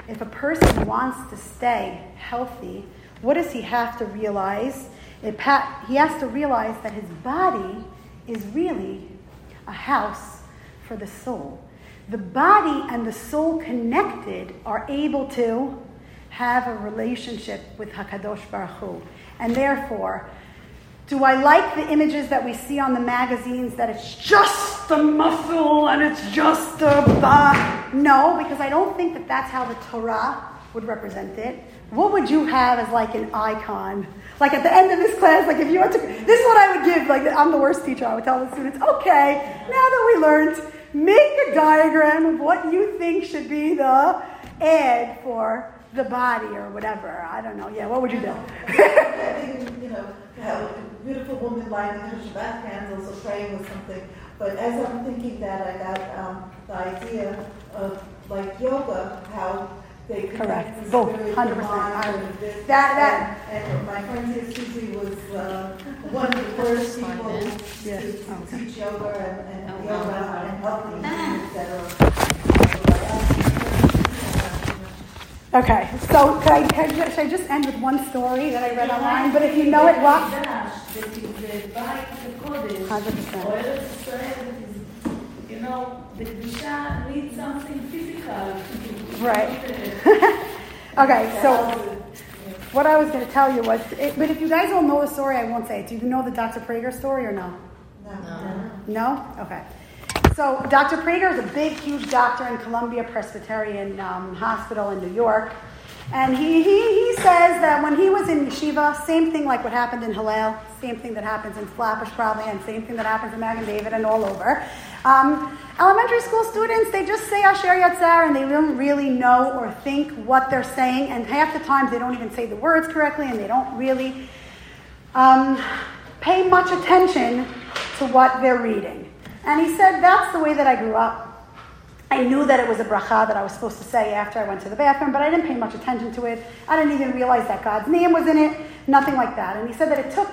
If a person wants to stay healthy, what does he have to realize? Ha- he has to realize that his body is really a house for the soul. The body and the soul connected are able to have a relationship with Hakadosh Baruch Hu, and therefore do I like the images that we see on the magazines that it's just the muscle and it's just the ba? No, because I don't think that that's how the Torah would represent it. What would you have as like an icon? Like at the end of this class, like if you went to, this is what I would give. Like I'm the worst teacher. I would tell the students, okay, now that we learned, make a diagram of what you think should be the ad for the body or whatever. I don't know. Yeah, what would you do? I think, you know, how a beautiful woman lying in her Shabbat candles or praying with something. But as I'm thinking that, I got um, the idea of like yoga, how they connect Correct. the Both, 100%. the mind, I- and this. that- that- And, and my friend here, Susie, was uh, one of the first people to, Yes. to Okay. teach yoga and, and Yoga wow. and healthy, etc. Okay, so could I, could I- should I just end with one story that I read online? But if you know it, rock. That is the bite the Kodesh, 100%. or Eretz Israel, that is, you know, the Kedusha needs something physical. Right. Okay, so what I was going to tell you was, it, but if you guys all know the story, I won't say it. Do you know the Dr. Prager story or no? No. No? Okay. So Dr. Prager is a big, huge doctor in Columbia Presbyterian um, Hospital in New York. And he, he, he says that when he was in yeshiva, same thing like what happened in Hillel, same thing that happens in Flatbush probably, and same thing that happens in Magen David and all over. Um, elementary school students, they just say Asher Yatzar and they don't really know or think what they're saying. And half the times they don't even say the words correctly and they don't really um, pay much attention to what they're reading. And he said, That's the way that I grew up. I knew that it was a bracha that I was supposed to say after I went to the bathroom, but I didn't pay much attention to it. I didn't even realize that God's name was in it, nothing like that. And he said that it took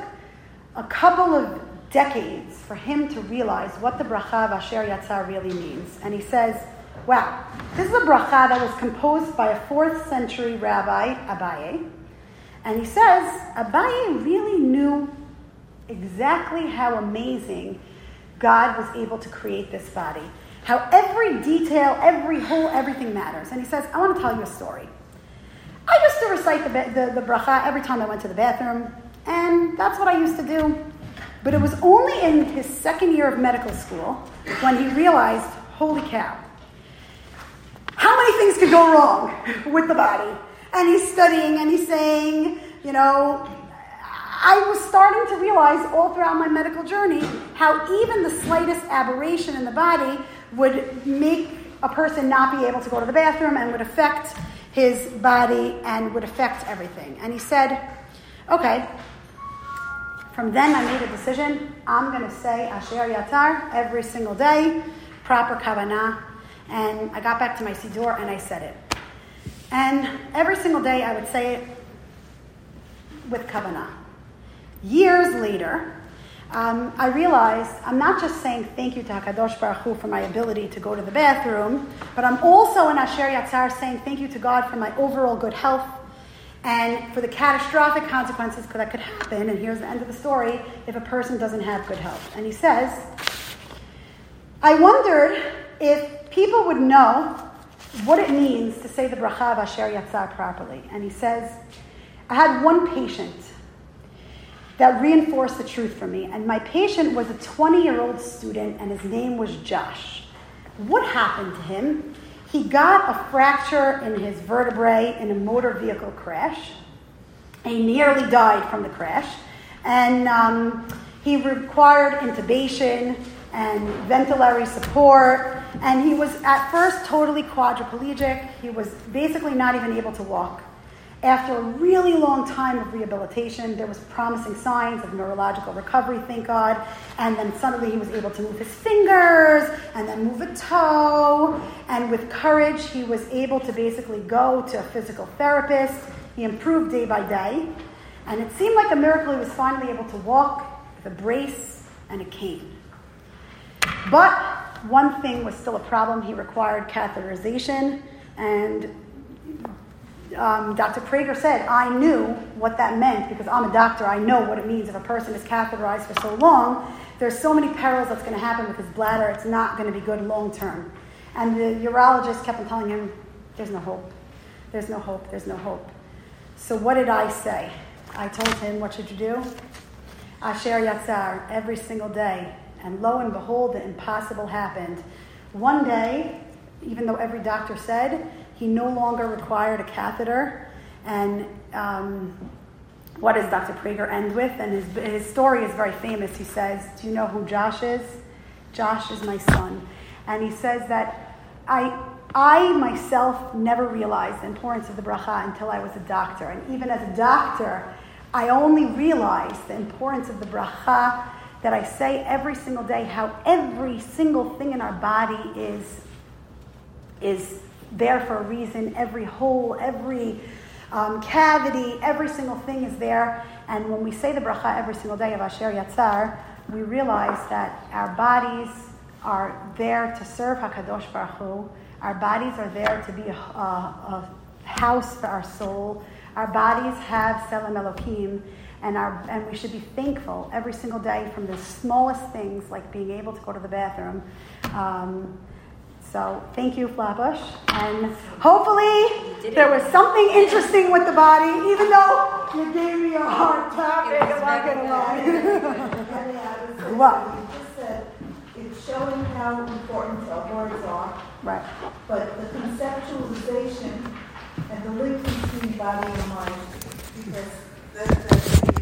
a couple of decades for him to realize what the bracha of Asher Yatzar really means. And he says, Wow, this is a bracha that was composed by a fourth century rabbi, Abaye. And he says, Abaye really knew exactly how amazing God was able to create this body. How every detail, every whole, everything matters. And he says, I want to tell you a story. I used to recite the, the, the bracha every time I went to the bathroom, and that's what I used to do. But it was only in his second year of medical school when he realized, holy cow, how many things could go wrong with the body? And he's studying and he's saying, you know, I was starting to realize all throughout my medical journey how even the slightest aberration in the body would make a person not be able to go to the bathroom and would affect his body and would affect everything. And he said, okay, from then I made a decision. I'm going to say Asher Yatzar every single day, proper kavanah. And I got back to my siddur and I said it. And every single day I would say it with kavanah. Years later, um, I realized I'm not just saying thank you to Hakadosh Baruch Hu for my ability to go to the bathroom, but I'm also in Asher Yatzar saying thank you to God for my overall good health and for the catastrophic consequences that could happen. And here's the end of the story if a person doesn't have good health. And he says, I wondered if people would know what it means to say the bracha of Asher Yatzar properly. And he says, I had one patient that reinforced the truth for me. And my patient was a 20 year old student, and his name was Josh. What happened to him? He got a fracture in his vertebrae in a motor vehicle crash. He nearly died from the crash. And um, he required intubation and ventilatory support. And he was at first totally quadriplegic. He was basically not even able to walk. After a really long time of rehabilitation, there was promising signs of neurological recovery, thank God. And then suddenly he was able to move his fingers and then move a toe. And with courage, he was able to basically go to a physical therapist. He improved day by day. And it seemed like a miracle he was finally able to walk with a brace and a cane. But one thing was still a problem. He required catheterization and um, Dr. Prager said, I knew what that meant because I'm a doctor. I know what it means if a person is catheterized for so long. There's so many perils that's going to happen with his bladder. It's not going to be good long term. And the urologist kept on telling him, There's no hope. There's no hope. There's no hope. So what did I say? I told him, What should you do? Asher Yatzar every single day. And lo and behold, the impossible happened. One day, even though every doctor said he no longer required a catheter. And um, what does Dr. Prager end with? And his, his story is very famous. He says, Do you know who Josh is? Josh is my son. And he says that I, I myself never realized the importance of the bracha until I was a doctor. And even as a doctor, I only realized the importance of the bracha that I say every single day, how every single thing in our body is, is there for a reason. Every hole, every um, cavity, every single thing is there. And when we say the bracha every single day of Asher Yatzar, we realize that our bodies are there to serve Hakadosh Baruch Hu. Our bodies are there to be a, a, a house for our soul. Our bodies have Tselem Elokim, and, our, and we should be thankful every single day from the smallest things like being able to go to the bathroom. Um, so thank you, Flatbush. And hopefully there was something interesting with the body, even though you gave me a hard topic. I'm not going to lie. what? You just said it's showing how important our words are. Right. But the conceptualization and the link between body and mind, because the